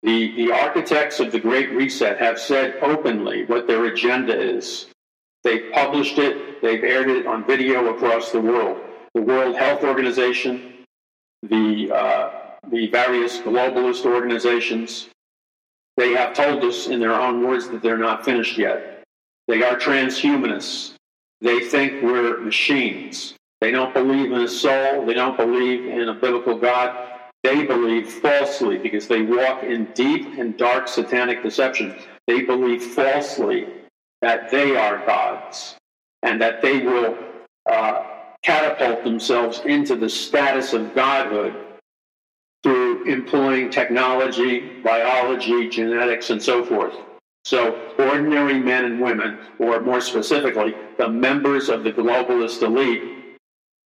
The, the architects of the Great Reset have said openly what their agenda is. They've published it, they've aired it on video across the world. The World Health Organization, the, uh, the various globalist organizations, they have told us in their own words that they're not finished yet. They are transhumanists. They think we're machines. They don't believe in a soul. They don't believe in a biblical God. They believe falsely because they walk in deep and dark satanic deception. They believe falsely that they are gods and that they will uh, catapult themselves into the status of godhood through employing technology, biology, genetics, and so forth. So, ordinary men and women, or more specifically, the members of the globalist elite,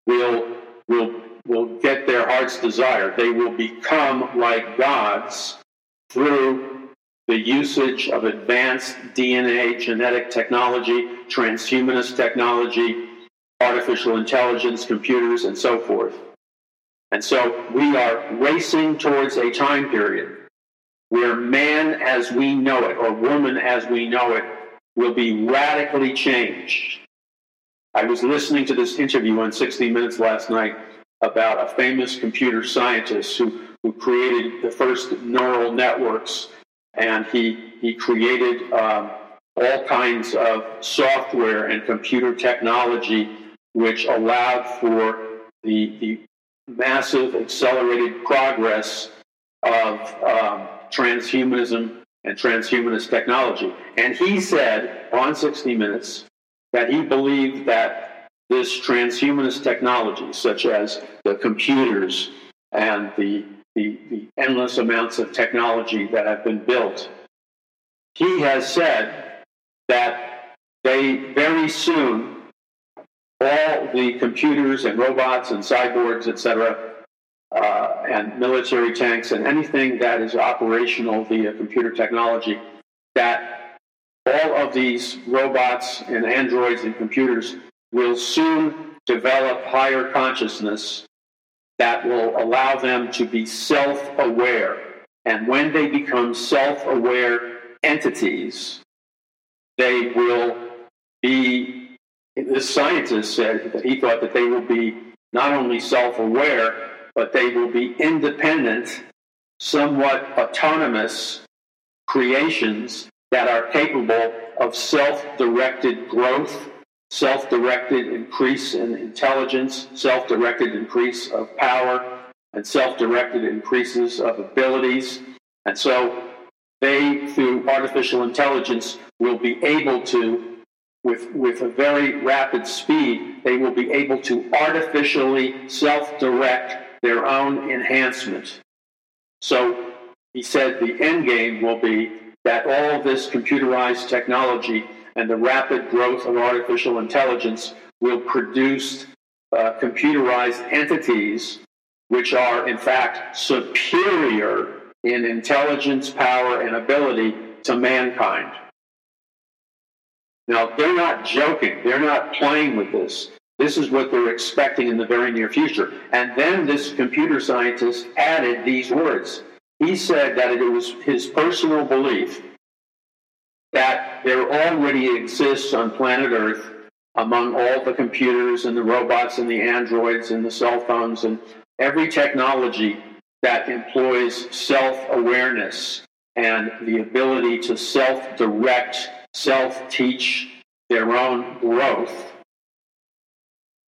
will, will, will get their heart's desire. They will become like gods through the usage of advanced DNA genetic technology, transhumanist technology, artificial intelligence, computers, and so forth. And so we are racing towards a time period where man as we know it, or woman as we know it, will be radically changed. I was listening to this interview on 60 Minutes last night about a famous computer scientist who, who created the first neural networks, and he, he created um, all kinds of software and computer technology which allowed for the, the massive accelerated progress of um, transhumanism and transhumanist technology. And he said on 60 Minutes that he believed that this transhumanist technology, such as the computers and the, the, the endless amounts of technology that have been built, he has said that they very soon, all the computers and robots and cyborgs, etc., uh, and military tanks and anything that is operational via computer technology, that all of these robots and androids and computers will soon develop higher consciousness that will allow them to be self aware. And when they become self aware entities, they will be, this scientist said that he thought that they will be not only self aware, but they will be independent, somewhat autonomous creations that are capable of self directed growth, self directed increase in intelligence, self directed increase of power, and self directed increases of abilities. And so they, through artificial intelligence, will be able to, with, with a very rapid speed, they will be able to artificially self direct their own enhancement. So he said the end game will be that all this computerized technology and the rapid growth of artificial intelligence will produce uh, computerized entities which are, in fact, superior in intelligence, power, and ability to mankind. Now, they're not joking. They're not playing with this. This is what they're expecting in the very near future. And then this computer scientist added these words. He said that it was his personal belief that there already exists on planet Earth among all the computers and the robots and the androids and the cell phones and every technology that employs self awareness and the ability to self direct, self teach their own growth.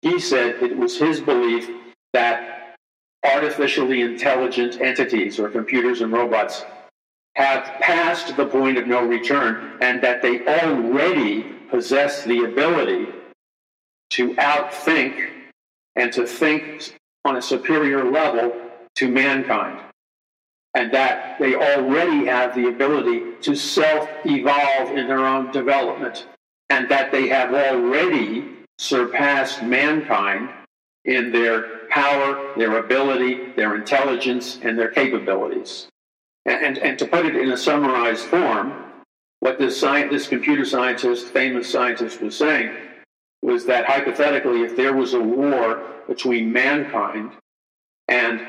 He said it was his belief that artificially intelligent entities or computers and robots have passed the point of no return and that they already possess the ability to outthink and to think on a superior level to mankind, and that they already have the ability to self evolve in their own development, and that they have already surpassed mankind in their power, their ability, their intelligence, and their capabilities. And, and, to put it in a summarized form, what this, science, this computer scientist, famous scientist, was saying was that hypothetically, if there was a war between mankind and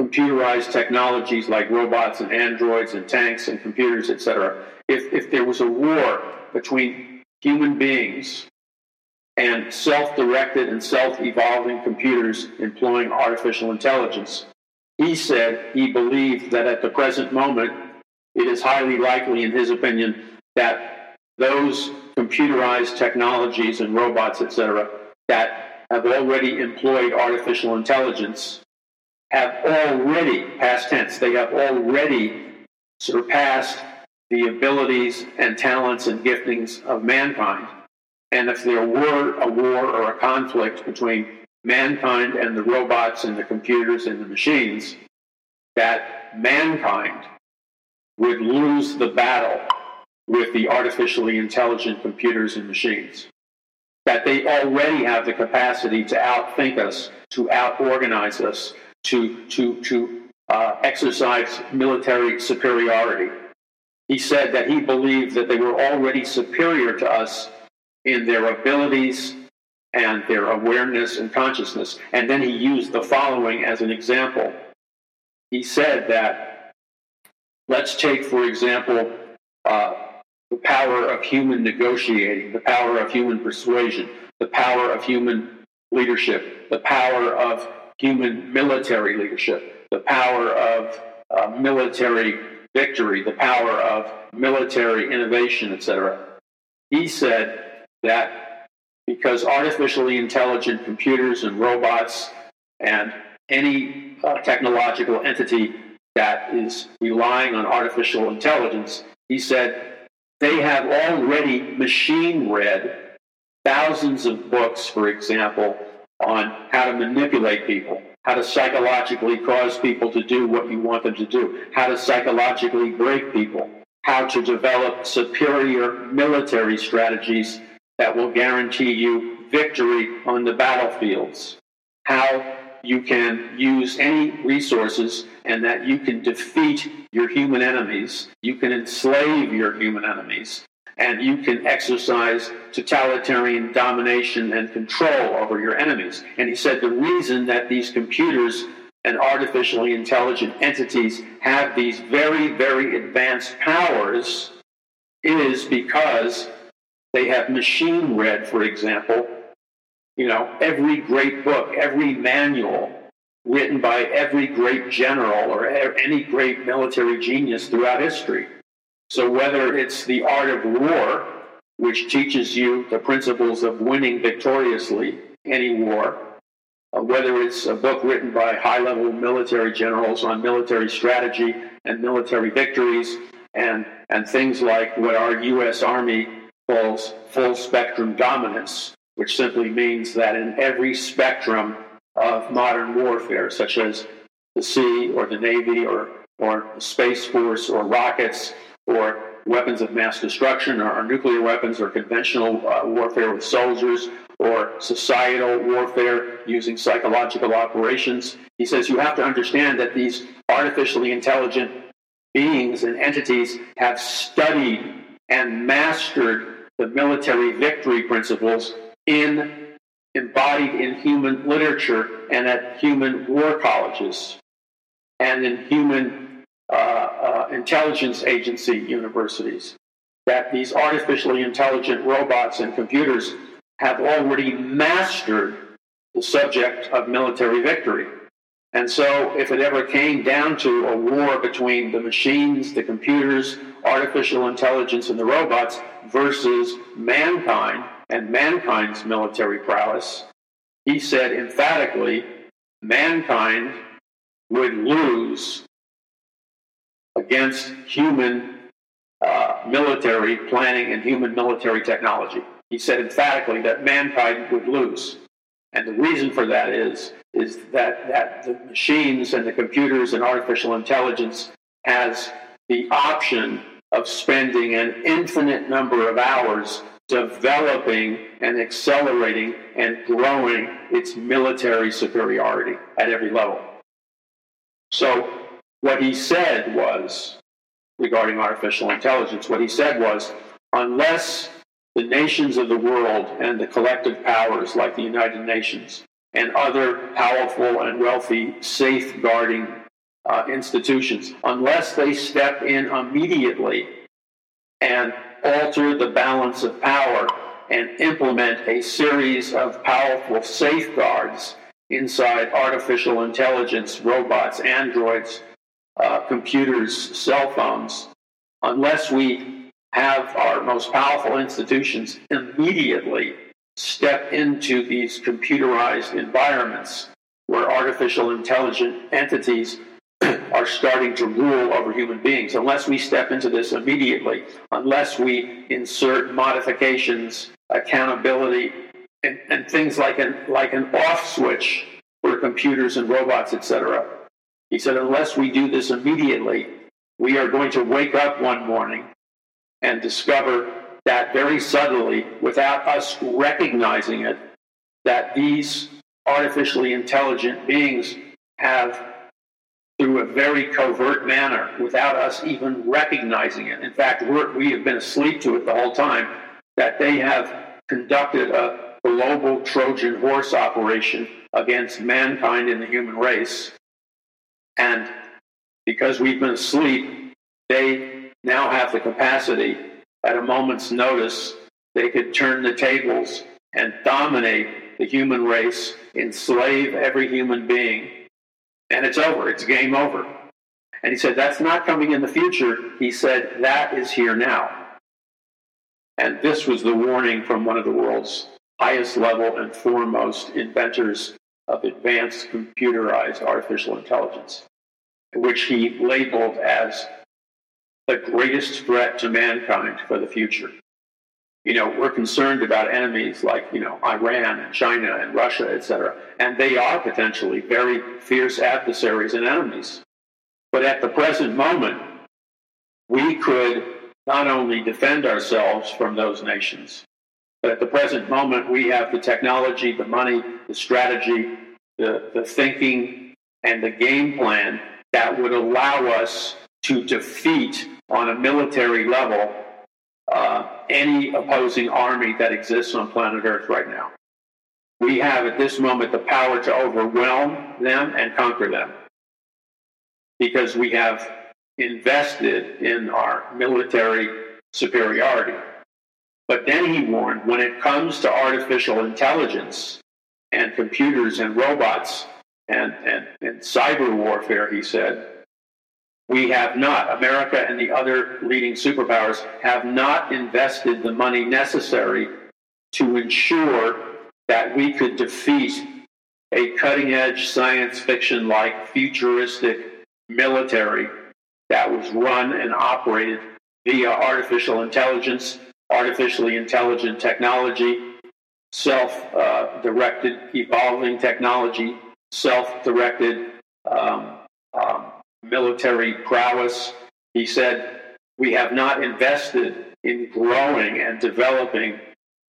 computerized technologies like robots and androids and tanks and computers, etc., if, if there was a war between human beings and self directed and self evolving computers employing artificial intelligence, he said he believed that at the present moment, it is highly likely, in his opinion, that those computerized technologies and robots, etc., that have already employed artificial intelligence have already, past tense, they have already surpassed the abilities and talents and giftings of mankind. And if there were a war or a conflict between mankind and the robots and the computers and the machines, that mankind would lose the battle with the artificially intelligent computers and machines. That they already have the capacity to outthink us, to outorganize us, to, to, to uh, exercise military superiority. He said that he believed that they were already superior to us in their abilities and their awareness and consciousness. And then he used the following as an example. He said that, let's take, for example, uh, the power of human negotiating, the power of human persuasion, the power of human leadership, the power of human military leadership, the power of uh, military victory, the power of military innovation, etc. He said that because artificially intelligent computers and robots and any uh, technological entity that is relying on artificial intelligence, he said they have already machine read thousands of books, for example, on how to manipulate people, how to psychologically cause people to do what you want them to do, how to psychologically break people, how to develop superior military strategies that will guarantee you victory on the battlefields, how you can use any resources and that you can defeat your human enemies, you can enslave your human enemies, and you can exercise totalitarian domination and control over your enemies. And he said the reason that these computers and artificially intelligent entities have these very, very advanced powers is because they have machine read, for example, you know, every great book, every manual written by every great general or any great military genius throughout history. So whether it's the art of war, which teaches you the principles of winning victoriously any war, uh, whether it's a book written by high level military generals on military strategy and military victories, and, and things like what our U.S. Army calls full spectrum dominance, which simply means that in every spectrum of modern warfare, such as the sea or the navy or, or the space force or rockets or weapons of mass destruction or, nuclear weapons or conventional uh, warfare with soldiers or societal warfare using psychological operations. He says you have to understand that these artificially intelligent beings and entities have studied and mastered the military victory principles in embodied in human literature and at human war colleges and in human uh, uh, intelligence agency universities. That these artificially intelligent robots and computers have already mastered the subject of military victory. And so, if it ever came down to a war between the machines, the computers, artificial intelligence, and the robots versus mankind and mankind's military prowess, he said emphatically mankind would lose against human uh, military planning and human military technology. He said emphatically that mankind would lose. And the reason for that is, is that, that the machines and the computers and artificial intelligence has the option of spending an infinite number of hours developing and accelerating and growing its military superiority at every level. So, what he said was, regarding artificial intelligence, what he said was, unless the nations of the world and the collective powers like the United Nations and other powerful and wealthy safeguarding uh, institutions, unless they step in immediately and alter the balance of power and implement a series of powerful safeguards inside artificial intelligence, robots, androids, uh, computers, cell phones, unless we have our most powerful institutions immediately step into these computerized environments where artificial intelligent entities are starting to rule over human beings. Unless we step into this immediately, unless we insert modifications, accountability, and, and things like an, like an off switch for computers and robots, etc. He said, unless we do this immediately, we are going to wake up one morning and discover that very subtly, without us recognizing it, that these artificially intelligent beings have through a very covert manner without us even recognizing it. In fact, we have been asleep to it the whole time, that they have conducted a global Trojan horse operation against mankind and the human race. And because we've been asleep, they now have the capacity at a moment's notice, they could turn the tables and dominate the human race, enslave every human being, and it's over. It's game over. And he said, That's not coming in the future. He said, That is here now. And this was the warning from one of the world's highest level and foremost inventors of advanced computerized artificial intelligence, which he labeled as the greatest threat to mankind for the future you know, we're concerned about enemies like, you know, Iran and China and Russia, et cetera. And they are potentially very fierce adversaries and enemies. But at the present moment, we could not only defend ourselves from those nations, But at the present moment, we have the technology, the money, the strategy, the, the thinking, and the game plan that would allow us to defeat on a military level uh, any opposing army that exists on planet Earth right now. We have at this moment the power to overwhelm them and conquer them because we have invested in our military superiority. But then he warned when it comes to artificial intelligence and computers and robots and, and, and cyber warfare, he said, we have not, America and the other leading superpowers have not invested the money necessary to ensure that we could defeat a cutting edge science fiction like futuristic military that was run and operated via artificial intelligence, artificially intelligent technology, self uh, directed evolving technology, self directed um, military prowess. He said, We have not invested in growing and developing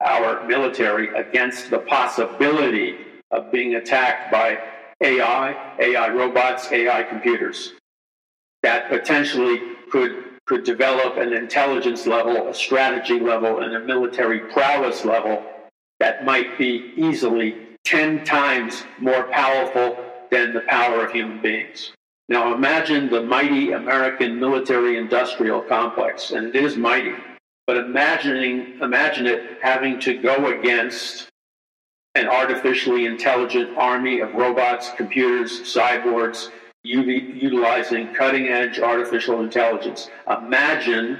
our military against the possibility of being attacked by AI, AI robots, AI computers that potentially could, could develop an intelligence level, a strategy level, and a military prowess level that might be easily 10 times more powerful than the power of human beings. Now imagine the mighty American military industrial complex, and it is mighty, but imagining, imagine it having to go against an artificially intelligent army of robots, computers, cyborgs, utilizing cutting edge artificial intelligence. Imagine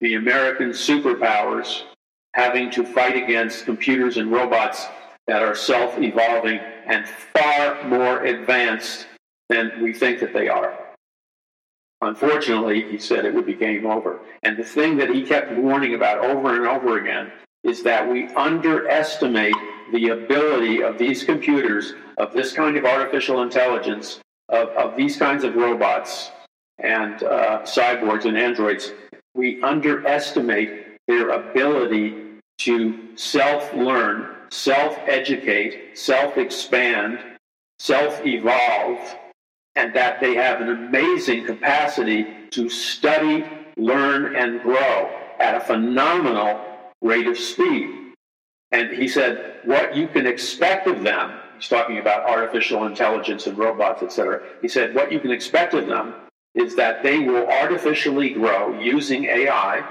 the American superpowers having to fight against computers and robots that are self evolving and far more advanced than we think that they are. Unfortunately, he said it would be game over. And the thing that he kept warning about over and over again is that we underestimate the ability of these computers, of this kind of artificial intelligence, of, of these kinds of robots and uh, cyborgs and androids. We underestimate their ability to self learn, self educate, self expand, self evolve, and that they have an amazing capacity to study, learn, and grow at a phenomenal rate of speed. And he said, what you can expect of them, he's talking about artificial intelligence and robots, etc. He said, what you can expect of them is that they will artificially grow using AI.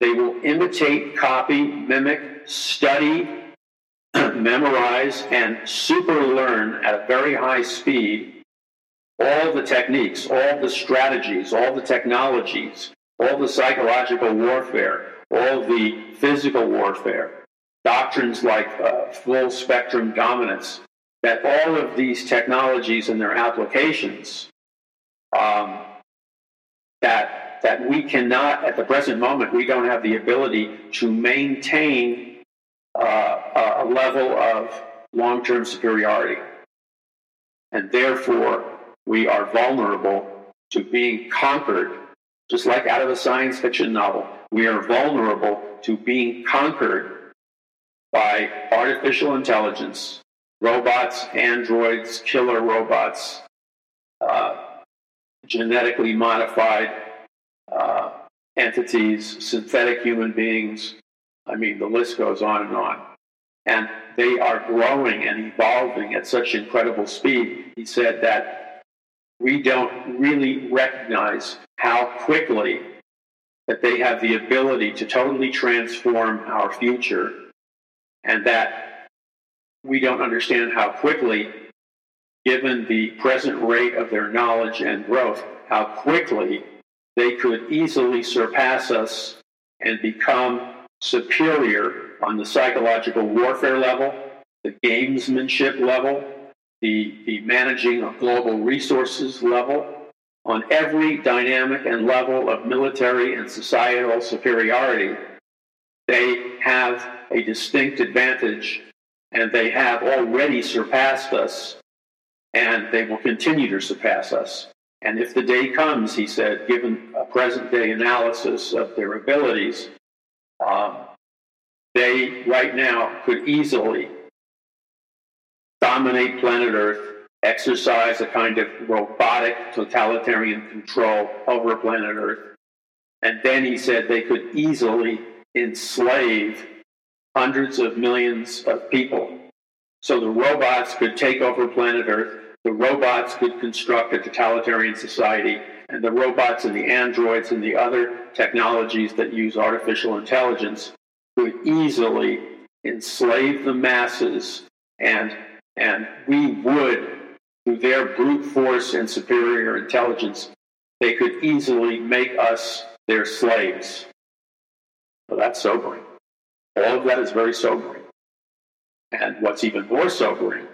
They will imitate, copy, mimic, study, [clears throat] memorize, and super learn at a very high speed all the techniques, all the strategies, all the technologies, all the psychological warfare, all the physical warfare, doctrines like uh, full spectrum dominance, that all of these technologies and their applications um, that that we cannot at the present moment we don't have the ability to maintain uh, a level of long-term superiority. And therefore we are vulnerable to being conquered, just like out of a science fiction novel. We are vulnerable to being conquered by artificial intelligence, robots, androids, killer robots, uh, genetically modified uh, entities, synthetic human beings. I mean, the list goes on and on. And they are growing and evolving at such incredible speed. He said that we don't really recognize how quickly that they have the ability to totally transform our future and that we don't understand how quickly given the present rate of their knowledge and growth how quickly they could easily surpass us and become superior on the psychological warfare level the gamesmanship level the, the managing of global resources level, on every dynamic and level of military and societal superiority, they have a distinct advantage and they have already surpassed us and they will continue to surpass us. And if the day comes, he said, given a present day analysis of their abilities, um, they right now could easily dominate planet Earth, exercise a kind of robotic totalitarian control over planet Earth. And then he said they could easily enslave hundreds of millions of people. So the robots could take over planet Earth, the robots could construct a totalitarian society, and the robots and the androids and the other technologies that use artificial intelligence could easily enslave the masses and and we would through their brute force and superior intelligence they could easily make us their slaves. Well that's sobering. All of that is very sobering. And what's even more sobering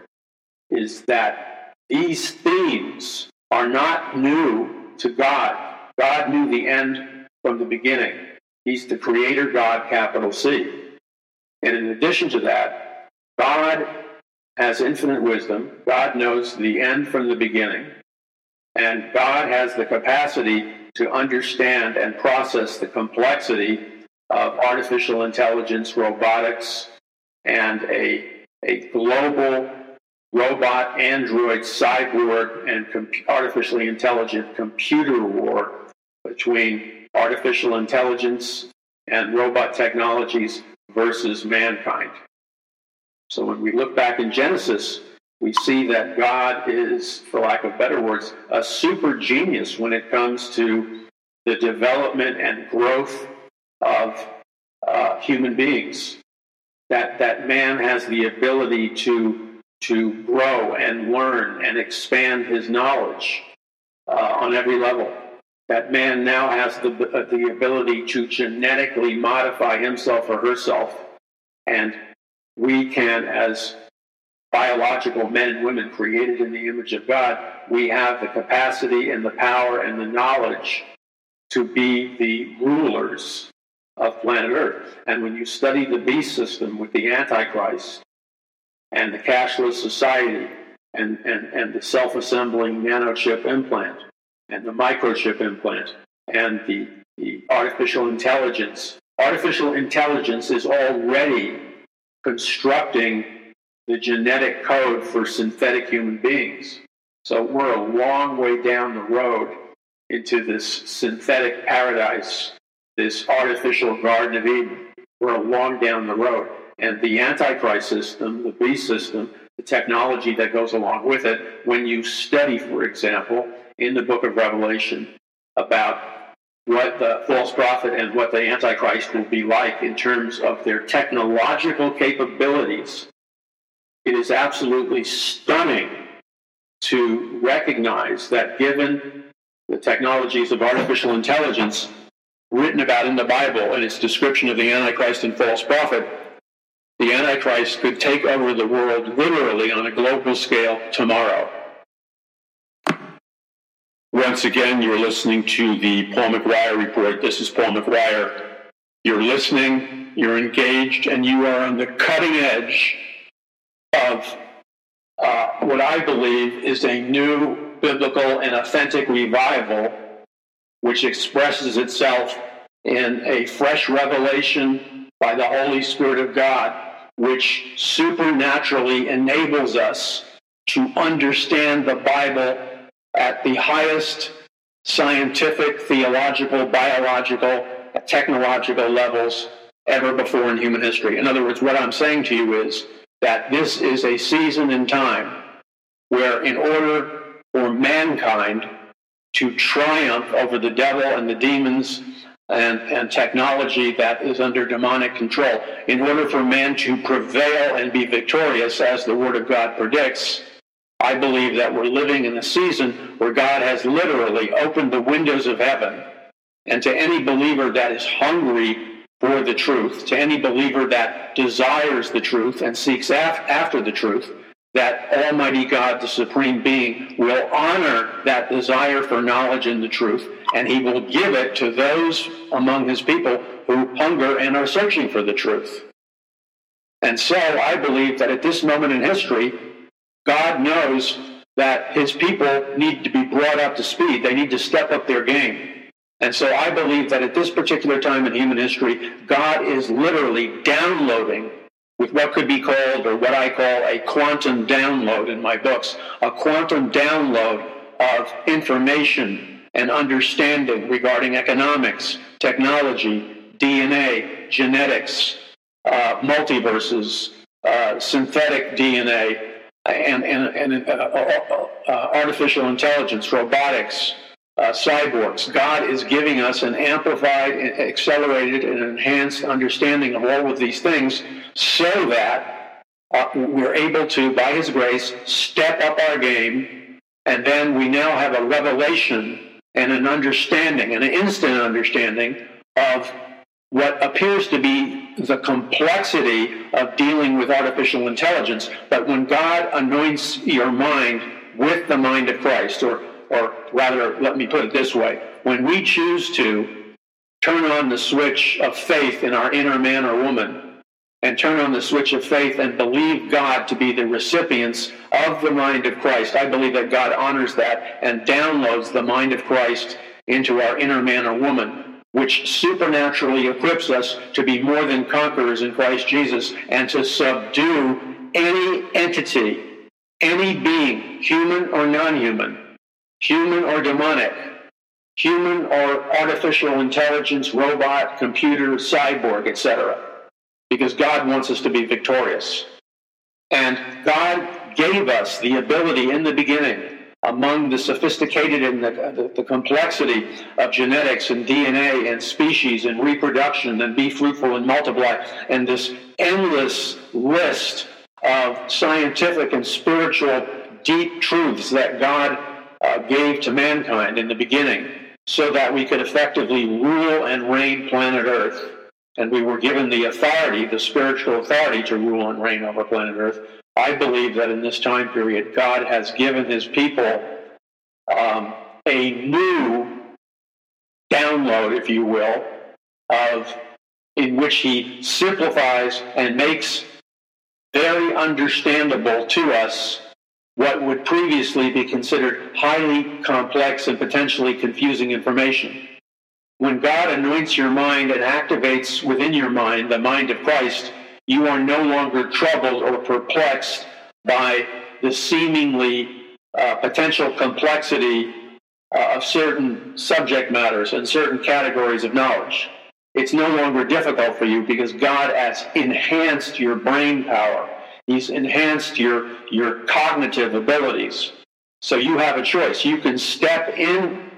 is that these themes are not new to god. God knew the end from the beginning. He's the creator God, capital C. And in addition to that, God has infinite wisdom. God knows the end from the beginning. And God has the capacity to understand and process the complexity of artificial intelligence, robotics, and a, a global robot, android, cyborg, and com- artificially intelligent computer war between artificial intelligence and robot technologies versus mankind. So when we look back in Genesis, we see that God is, for lack of better words, a super genius when it comes to the development and growth of uh, human beings. That, that man has the ability to, to grow and learn and expand his knowledge uh, on every level that man now has the, the ability to genetically modify himself or herself. And we can, as biological men and women created in the image of God, we have the capacity and the power and the knowledge to be the rulers of planet Earth. And when you study the beast system with the Antichrist and the cashless society and, and, and the self assembling nanochip implant, and the microchip implant and the, the artificial intelligence. Artificial intelligence is already constructing the genetic code for synthetic human beings. So we're a long way down the road into this synthetic paradise, this artificial Garden of Eden. We're a long down the road. And the Antichrist system, the beast system, the technology that goes along with it, when you study, for example, in the book of Revelation about what the false prophet and what the Antichrist will be like in terms of their technological capabilities. It is absolutely stunning to recognize that given the technologies of artificial intelligence written about in the Bible and its description of the Antichrist and false prophet, the Antichrist could take over the world literally on a global scale tomorrow. Once again, you're listening to the Paul McGuire Report. This is Paul McGuire. You're listening, you're engaged, and you are on the cutting edge of uh, what I believe is a new biblical and authentic revival, which expresses itself in a fresh revelation by the Holy Spirit of God, which supernaturally enables us to understand the Bible at the highest scientific, theological, biological, technological levels ever before in human history. In other words, what I'm saying to you is that this is a season in time where, in order for mankind to triumph over the devil and the demons and, and technology that is under demonic control, in order for man to prevail and be victorious, as the Word of God predicts, I believe that we're living in a season where God has literally opened the windows of heaven. And to any believer that is hungry for the truth, to any believer that desires the truth and seeks af- after the truth, that Almighty God, the Supreme Being, will honor that desire for knowledge and the truth, and He will give it to those among His people who hunger and are searching for the truth. And so I believe that at this moment in history, God knows that his people need to be brought up to speed. They need to step up their game. And so I believe that at this particular time in human history, God is literally downloading with what could be called, or what I call a quantum download in my books, a quantum download of information and understanding regarding economics, technology, DNA, genetics, uh, multiverses, uh, synthetic DNA, and, and, and uh, uh, artificial intelligence, robotics, uh, cyborgs. God is giving us an amplified, accelerated, and enhanced understanding of all of these things so that uh, we're able to, by His grace, step up our game, and then we now have a revelation and an understanding, an instant understanding of what appears to be the complexity of dealing with artificial intelligence. But when God anoints your mind with the mind of Christ, or or rather, let me put it this way when we choose to turn on the switch of faith in our inner man or woman, and turn on the switch of faith and believe God to be the recipients of the mind of Christ, I believe that God honors that and downloads the mind of Christ into our inner man or woman, which supernaturally equips us to be more than conquerors in Christ Jesus and to subdue any entity, any being, human or non human, human or demonic, human or artificial intelligence, robot, computer, cyborg, etc. Because God wants us to be victorious. And God gave us the ability in the beginning, among the sophisticated and the, the, the, complexity of genetics and DNA and species and reproduction and be fruitful and multiply, and this endless list of scientific and spiritual deep truths that God uh, gave to mankind in the beginning so that we could effectively rule and reign planet Earth. And we were given the authority, the spiritual authority to rule and reign over planet Earth. I believe that in this time period, God has given his people um, a new download, if you will, of in which he simplifies and makes very understandable to us what would previously be considered highly complex and potentially confusing information. When God anoints your mind and activates within your mind the mind of Christ, you are no longer troubled or perplexed by the seemingly uh, potential complexity uh, of certain subject matters and certain categories of knowledge. It's no longer difficult for you because God has enhanced your brain power He's enhanced your, your cognitive abilities. So you have a choice. You can step in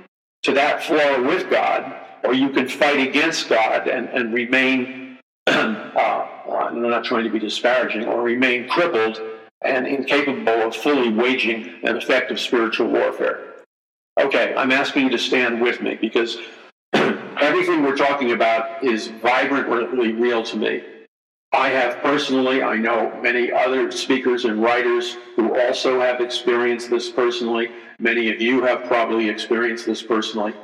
to that flow with God, or you can fight against God and, and remain, uh, I'm not trying to be disparaging, or remain crippled and incapable of fully waging an effective spiritual warfare. Okay, I'm asking you to stand with me because [clears throat] everything we're talking about is vibrantly real to me. I have personally, I know many other speakers and writers who also have experienced this personally. Many of you have probably experienced this personally.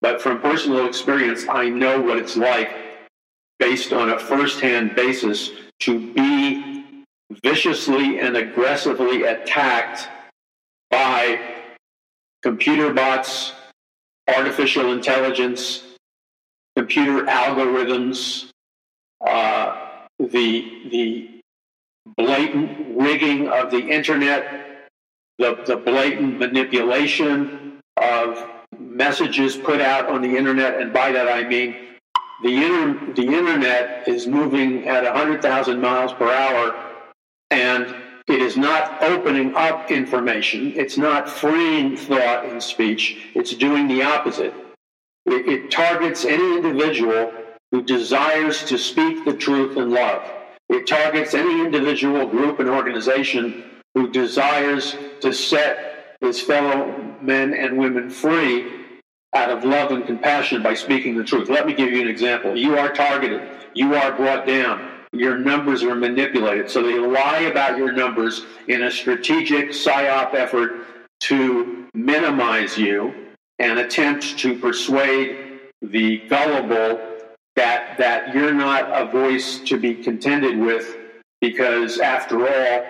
But from personal experience, I know what it's like based on a firsthand basis to be viciously and aggressively attacked by computer bots, artificial intelligence, computer algorithms, uh, the the blatant rigging of the internet, the, the blatant manipulation of messages put out on the internet, and by that I mean the inter, the internet is moving at 100,000 miles per hour, and it is not opening up information. It's not freeing thought and speech. It's doing the opposite. It, it targets any individual who desires to speak the truth in love. It targets any individual, group, and organization who desires to set his fellow men and women free out of love and compassion by speaking the truth. Let me give you an example. You are targeted, you are brought down, your numbers are manipulated. So they lie about your numbers in a strategic psyop effort to minimize you and attempt to persuade the gullible that that you're not a voice to be contended with because after all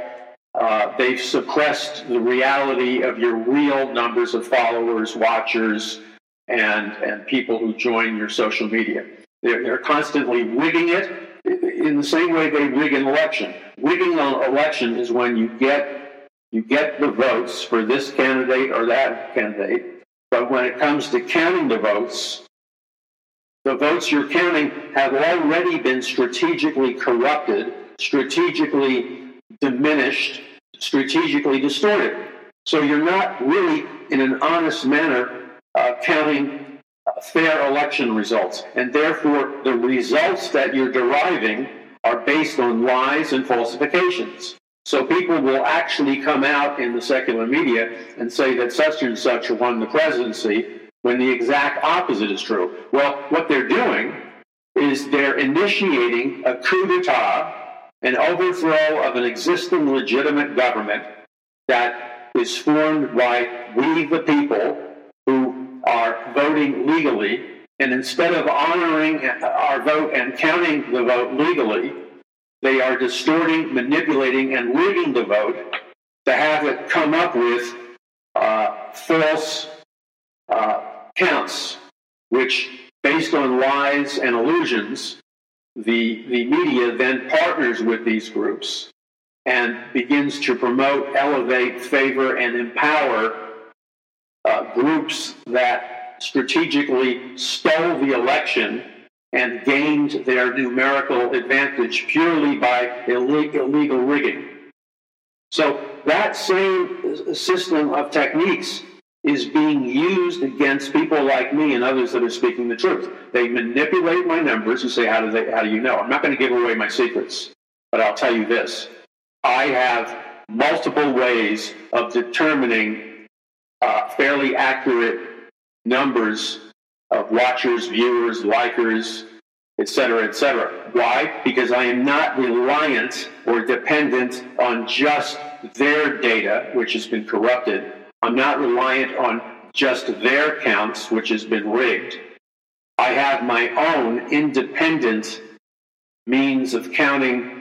uh, they've suppressed the reality of your real numbers of followers watchers and, and people who join your social media. They're, they're constantly rigging it in the same way they rig an election. Rigging an election is when you get you get the votes for this candidate or that candidate, but when it comes to counting the votes, the votes you're counting have already been strategically corrupted, strategically diminished, strategically distorted. So you're not really, in an honest manner, counting uh, fair election results. And therefore, the results that you're deriving are based on lies and falsifications. So people will actually come out in the secular media and say that such and such won the presidency when the exact opposite is true. Well, what they're doing is they're initiating a coup d'etat, an overthrow of an existing legitimate government that is formed by we, the people, voting legally. And instead of honoring our vote and counting the vote legally, they are distorting, manipulating, and rigging the vote to have it come up with uh, false uh, counts, which, based on lies and illusions, the, the media then partners with these groups and begins to promote, elevate, favor, and empower uh, groups that strategically stole the election and gained their numerical advantage purely by illegal, rigging. So that same system of techniques is being used against people like me and others that are speaking the truth. They manipulate my numbers and say, "How do they? How do you know?" I'm not going to give away my secrets, but I'll tell you this: I have multiple ways of determining uh, fairly accurate numbers of watchers, viewers, likers, etc., etc. Why? Because I am not reliant or dependent on just their data, which has been corrupted. I'm not reliant on just their counts, which has been rigged. I have my own independent means of counting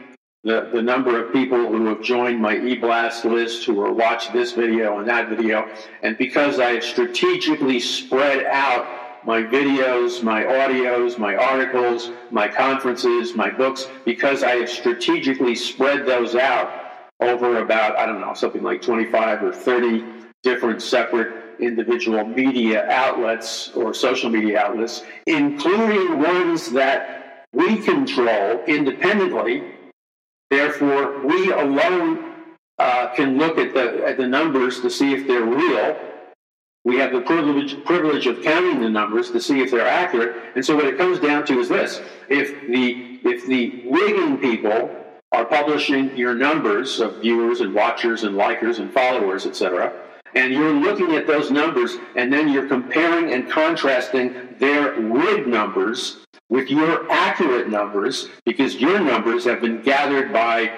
the, the number of people who have joined my eBlast list, who are watching this video and that video. And because I have strategically spread out my videos, my audios, my articles, my conferences, my books, because I have strategically spread those out over about, I don't know, something like 25 or 30 different separate individual media outlets or social media outlets, including ones that we control independently. Therefore, we alone uh, can look at the, at the numbers to see if they're real we have the privilege, privilege of counting the numbers to see if they're accurate. And so what it comes down to is this. If the, if the rigging people are publishing your numbers of viewers and watchers and likers and followers, etc., and you're looking at those numbers and then you're comparing and contrasting their rigged numbers with your accurate numbers because your numbers have been gathered by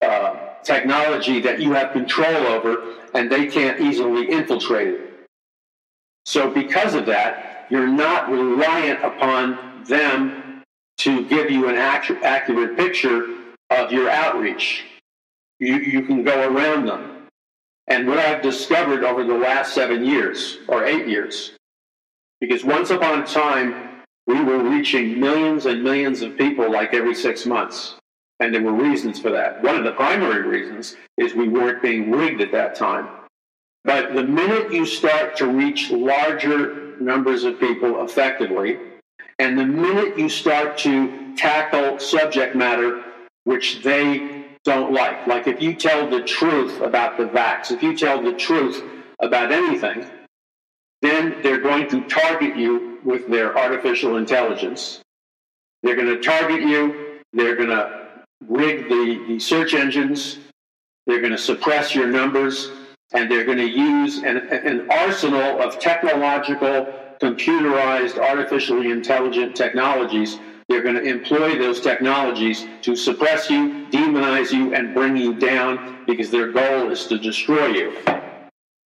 uh, technology that you have control over and they can't easily infiltrate it. So, because of that, you're not reliant upon them to give you an accurate picture of your outreach. You, you can go around them. And what I've discovered over the last seven years or eight years, because once upon a time, we were reaching millions and millions of people like every six months. And there were reasons for that. One of the primary reasons is we weren't being rigged at that time. But the minute you start to reach larger numbers of people effectively, and the minute you start to tackle subject matter which they don't like, like if you tell the truth about the vax, if you tell the truth about anything, then they're going to target you with their artificial intelligence. They're going to target you. They're going to rig the, the search engines, they're going to suppress your numbers, and they're going to use an, an arsenal of technological, computerized, artificially intelligent technologies. They're going to employ those technologies to suppress you, demonize you, and bring you down because their goal is to destroy you.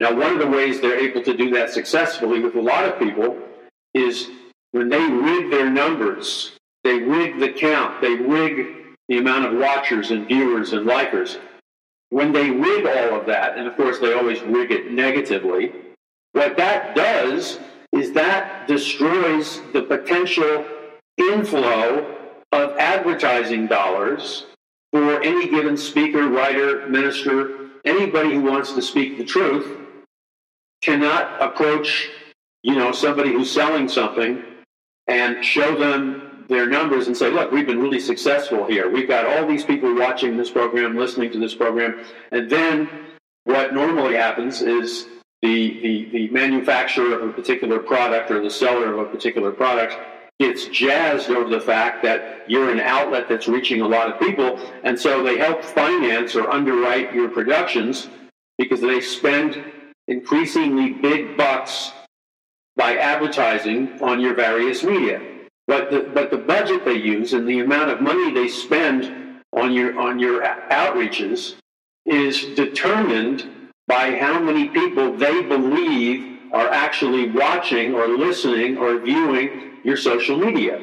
Now, one of the ways they're able to do that successfully with a lot of people is when they rig their numbers, they rig the count, they rig the amount of watchers and viewers and likers. When they rig all of that, and of course they always rig it negatively, what that does is that destroys the potential inflow of advertising dollars for any given speaker, writer, minister, anybody who wants to speak the truth cannot approach, you know, somebody who's selling something and show them their numbers and say, look, we've been really successful here. We've got all these people watching this program, listening to this program. And then what normally happens is the, the, the manufacturer of a particular product or the seller of a particular product gets jazzed over the fact that you're an outlet that's reaching a lot of people. And so they help finance or underwrite your productions because they spend increasingly big bucks by advertising on your various media. But the, but the budget they use and the amount of money they spend on your, on your outreaches is determined by how many people they believe are actually watching or listening or viewing your social media.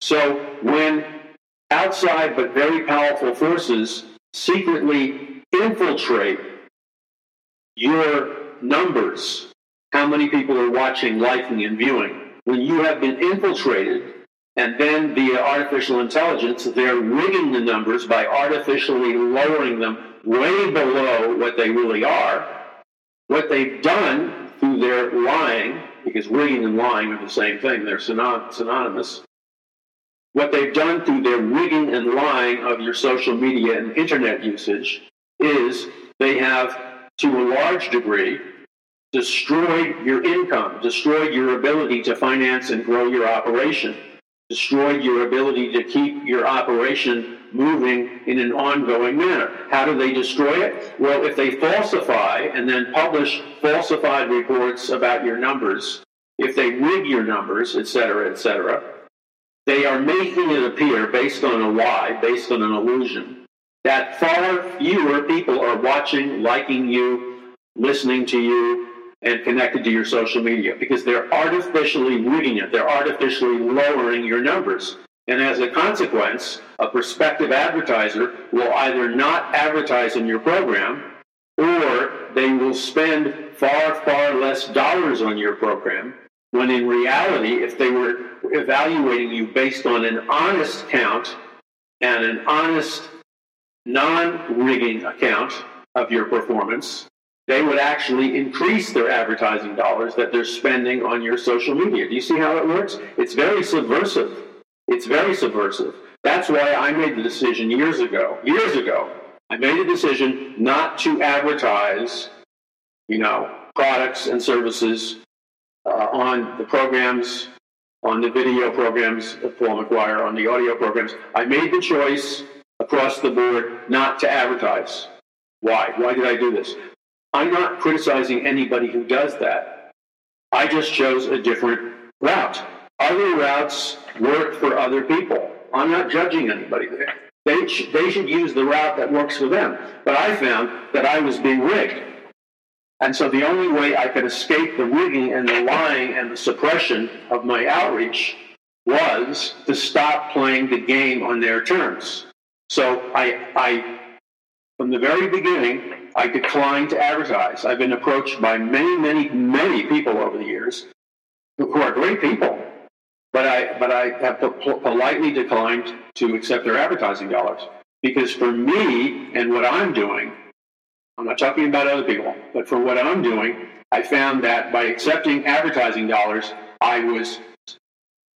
So when outside but very powerful forces secretly infiltrate your numbers, how many people are watching, liking, and viewing, when you have been infiltrated and then via artificial intelligence, they're rigging the numbers by artificially lowering them way below what they really are. What they've done through their lying, because rigging and lying are the same thing, they're synonymous. What they've done through their rigging and lying of your social media and internet usage is they have, to a large degree, destroyed your income, destroyed your ability to finance and grow your operation, destroyed your ability to keep your operation moving in an ongoing manner. How do they destroy it? Well, if they falsify and then publish falsified reports about your numbers, if they rig your numbers, et cetera, et cetera, they are making it appear based on a lie, based on an illusion, that far fewer people are watching, liking you, listening to you, and connected to your social media because they're artificially rigging it. They're artificially lowering your numbers. And as a consequence, a prospective advertiser will either not advertise in your program or they will spend far, far less dollars on your program. When in reality, if they were evaluating you based on an honest count and an honest, non rigging account of your performance, they would actually increase their advertising dollars that they're spending on your social media. Do you see how it works? It's very subversive. It's very subversive. That's why I made the decision years ago, years ago, I made a decision not to advertise, you know, products and services uh, on the programs, on the video programs of Paul McGuire, on the audio programs. I made the choice across the board not to advertise. Why? Why did I do this? I'm not criticizing anybody who does that. I just chose a different route. Other routes work for other people. I'm not judging anybody there. They, sh- they should use the route that works for them. But I found that I was being rigged. And so the only way I could escape the rigging and the lying and the suppression of my outreach was to stop playing the game on their terms. So I, I from the very beginning, I declined to advertise. I've been approached by many, many, many people over the years who are great people, but I, but I have politely declined to accept their advertising dollars. Because for me and what I'm doing, I'm not talking about other people, but for what I'm doing, I found that by accepting advertising dollars, I was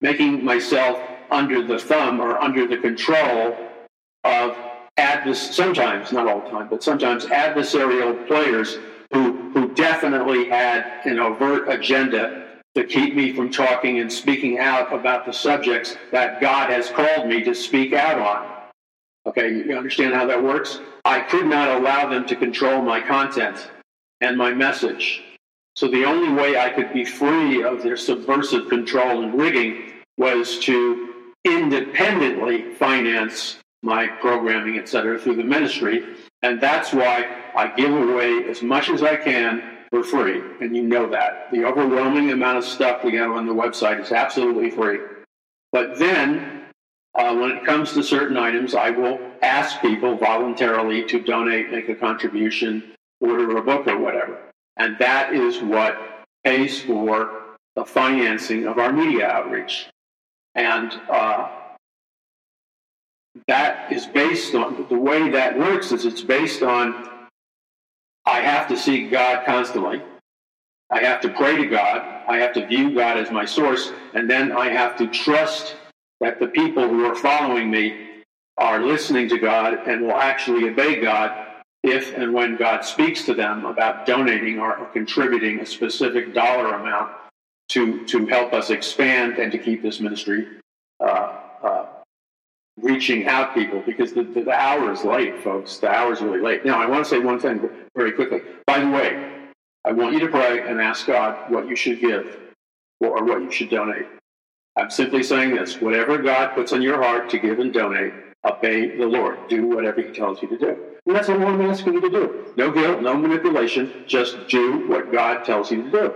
making myself under the thumb or under the control of advers- sometimes, not all the time, but sometimes adversarial players who, who definitely had an overt agenda to keep me from talking and speaking out about the subjects that God has called me to speak out on. Okay, you understand how that works? I could not allow them to control my content and my message. So the only way I could be free of their subversive control and rigging was to independently finance my programming, et cetera, through the ministry. And that's why I give away as much as I can for free. And you know that. The overwhelming amount of stuff we have on the website is absolutely free. But then, uh, when it comes to certain items, I will ask people voluntarily to donate, make a contribution, order a book or whatever. And that is what pays for the financing of our media outreach. And uh, that is based on the way that works is it's based on I have to seek God constantly. I have to pray to God. I have to view God as my source. And then I have to trust that the people who are following me are listening to God and will actually obey God if and when God speaks to them about donating or, contributing a specific dollar amount to, to help us expand and to keep this ministry uh, reaching out people because the, the, the, hour is late, folks. The hour is really late. Now, I want to say one thing very quickly. By the way, I want you to pray and ask God what you should give or what you should donate. I'm simply saying this whatever God puts on your heart to give and donate, obey the Lord. Do whatever He tells you to do. And that's all I'm asking you to do. No guilt, no manipulation. Just do what God tells you to do.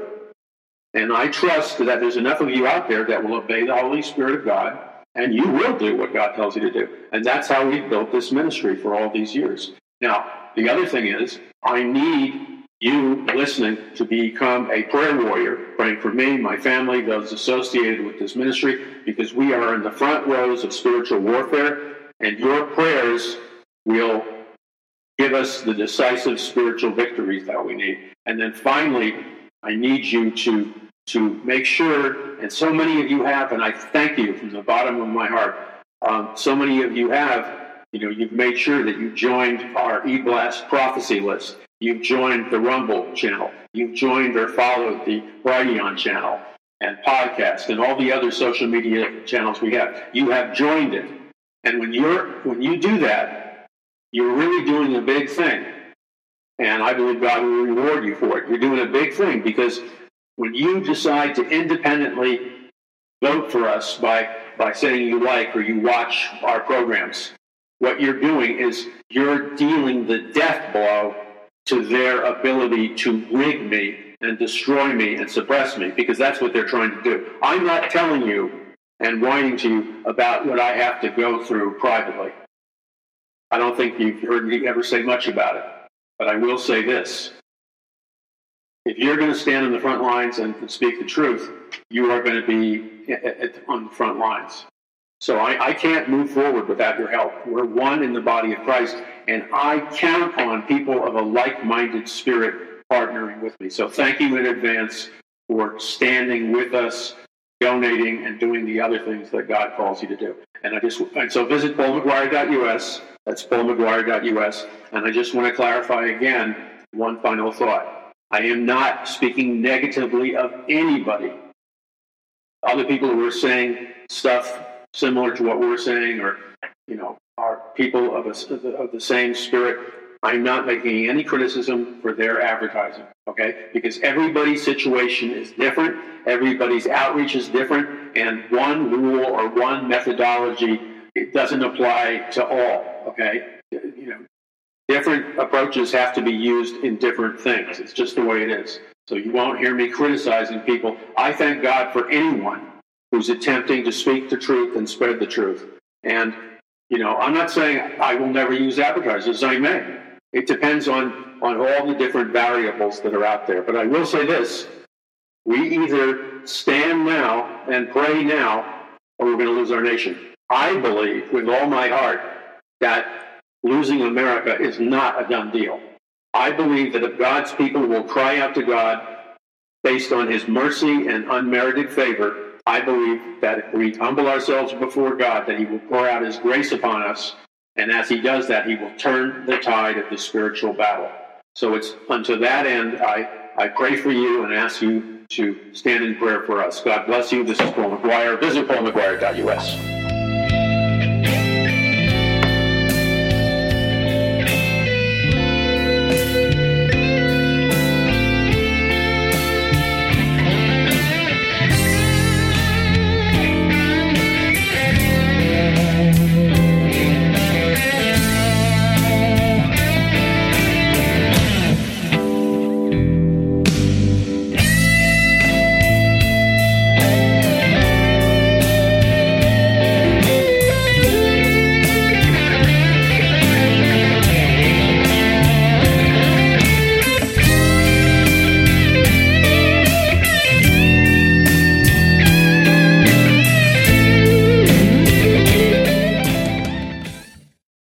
And I trust that there's enough of you out there that will obey the Holy Spirit of God and you will do what God tells you to do. And that's how we've built this ministry for all these years. Now, the other thing is, I need you listening to become a prayer warrior, praying for me, my family, those associated with this ministry, because we are in the front rows of spiritual warfare, and your prayers will give us the decisive spiritual victories that we need. And then finally, I need you to to make sure, and so many of you have, and I thank you from the bottom of my heart. Um, so many of you have, you know, you've made sure that you've joined our eBlast prophecy list. You've joined the Rumble channel. You've joined or followed the Brighteon channel and podcast and all the other social media channels we have. You have joined it. And when you're when you do that, you're really doing a big thing. And I believe God will reward you for it. You're doing a big thing because when you decide to independently vote for us by, by saying you like or you watch our programs, what you're doing is you're dealing the death blow to their ability to rig me and destroy me and suppress me because that's what they're trying to do. I'm not telling you and whining to you about what I have to go through privately. I don't think you've heard me ever say much about it, but I will say this if you're going to stand on the front lines and speak the truth, you are going to be on the front lines. So I, I, can't move forward without your help. We're one in the body of Christ, and I count on people of a like minded spirit partnering with me. So thank you in advance for standing with us, donating, and doing the other things that God calls you to do. And I just and so visit paulmcguire.us. That's paulmcguire.us. And I just want to clarify again one final thought. I am not speaking negatively of anybody. Other people who are saying stuff similar to what we're saying, or you know, are people of, a, of the same spirit. I'm not making any criticism for their advertising, okay? Because everybody's situation is different, everybody's outreach is different, and one rule or one methodology it doesn't apply to all, okay? Different approaches have to be used in different things. It's just the way it is. So you won't hear me criticizing people. I thank God for anyone who's attempting to speak the truth and spread the truth. And, you know, I'm not saying I will never use advertisers. I may. It depends on, on all the different variables that are out there. But I will say this we either stand now and pray now, or we're going to lose our nation. I believe with all my heart that losing America is not a done deal. I believe that if God's people will cry out to God based on his mercy and unmerited favor, I believe that if we humble ourselves before God, that he will pour out his grace upon us. And as he does that, he will turn the tide of the spiritual battle. So it's unto that end, I, I pray for you and ask you to stand in prayer for us. God bless you. This is Paul McGuire. Visit paulmcguire.us.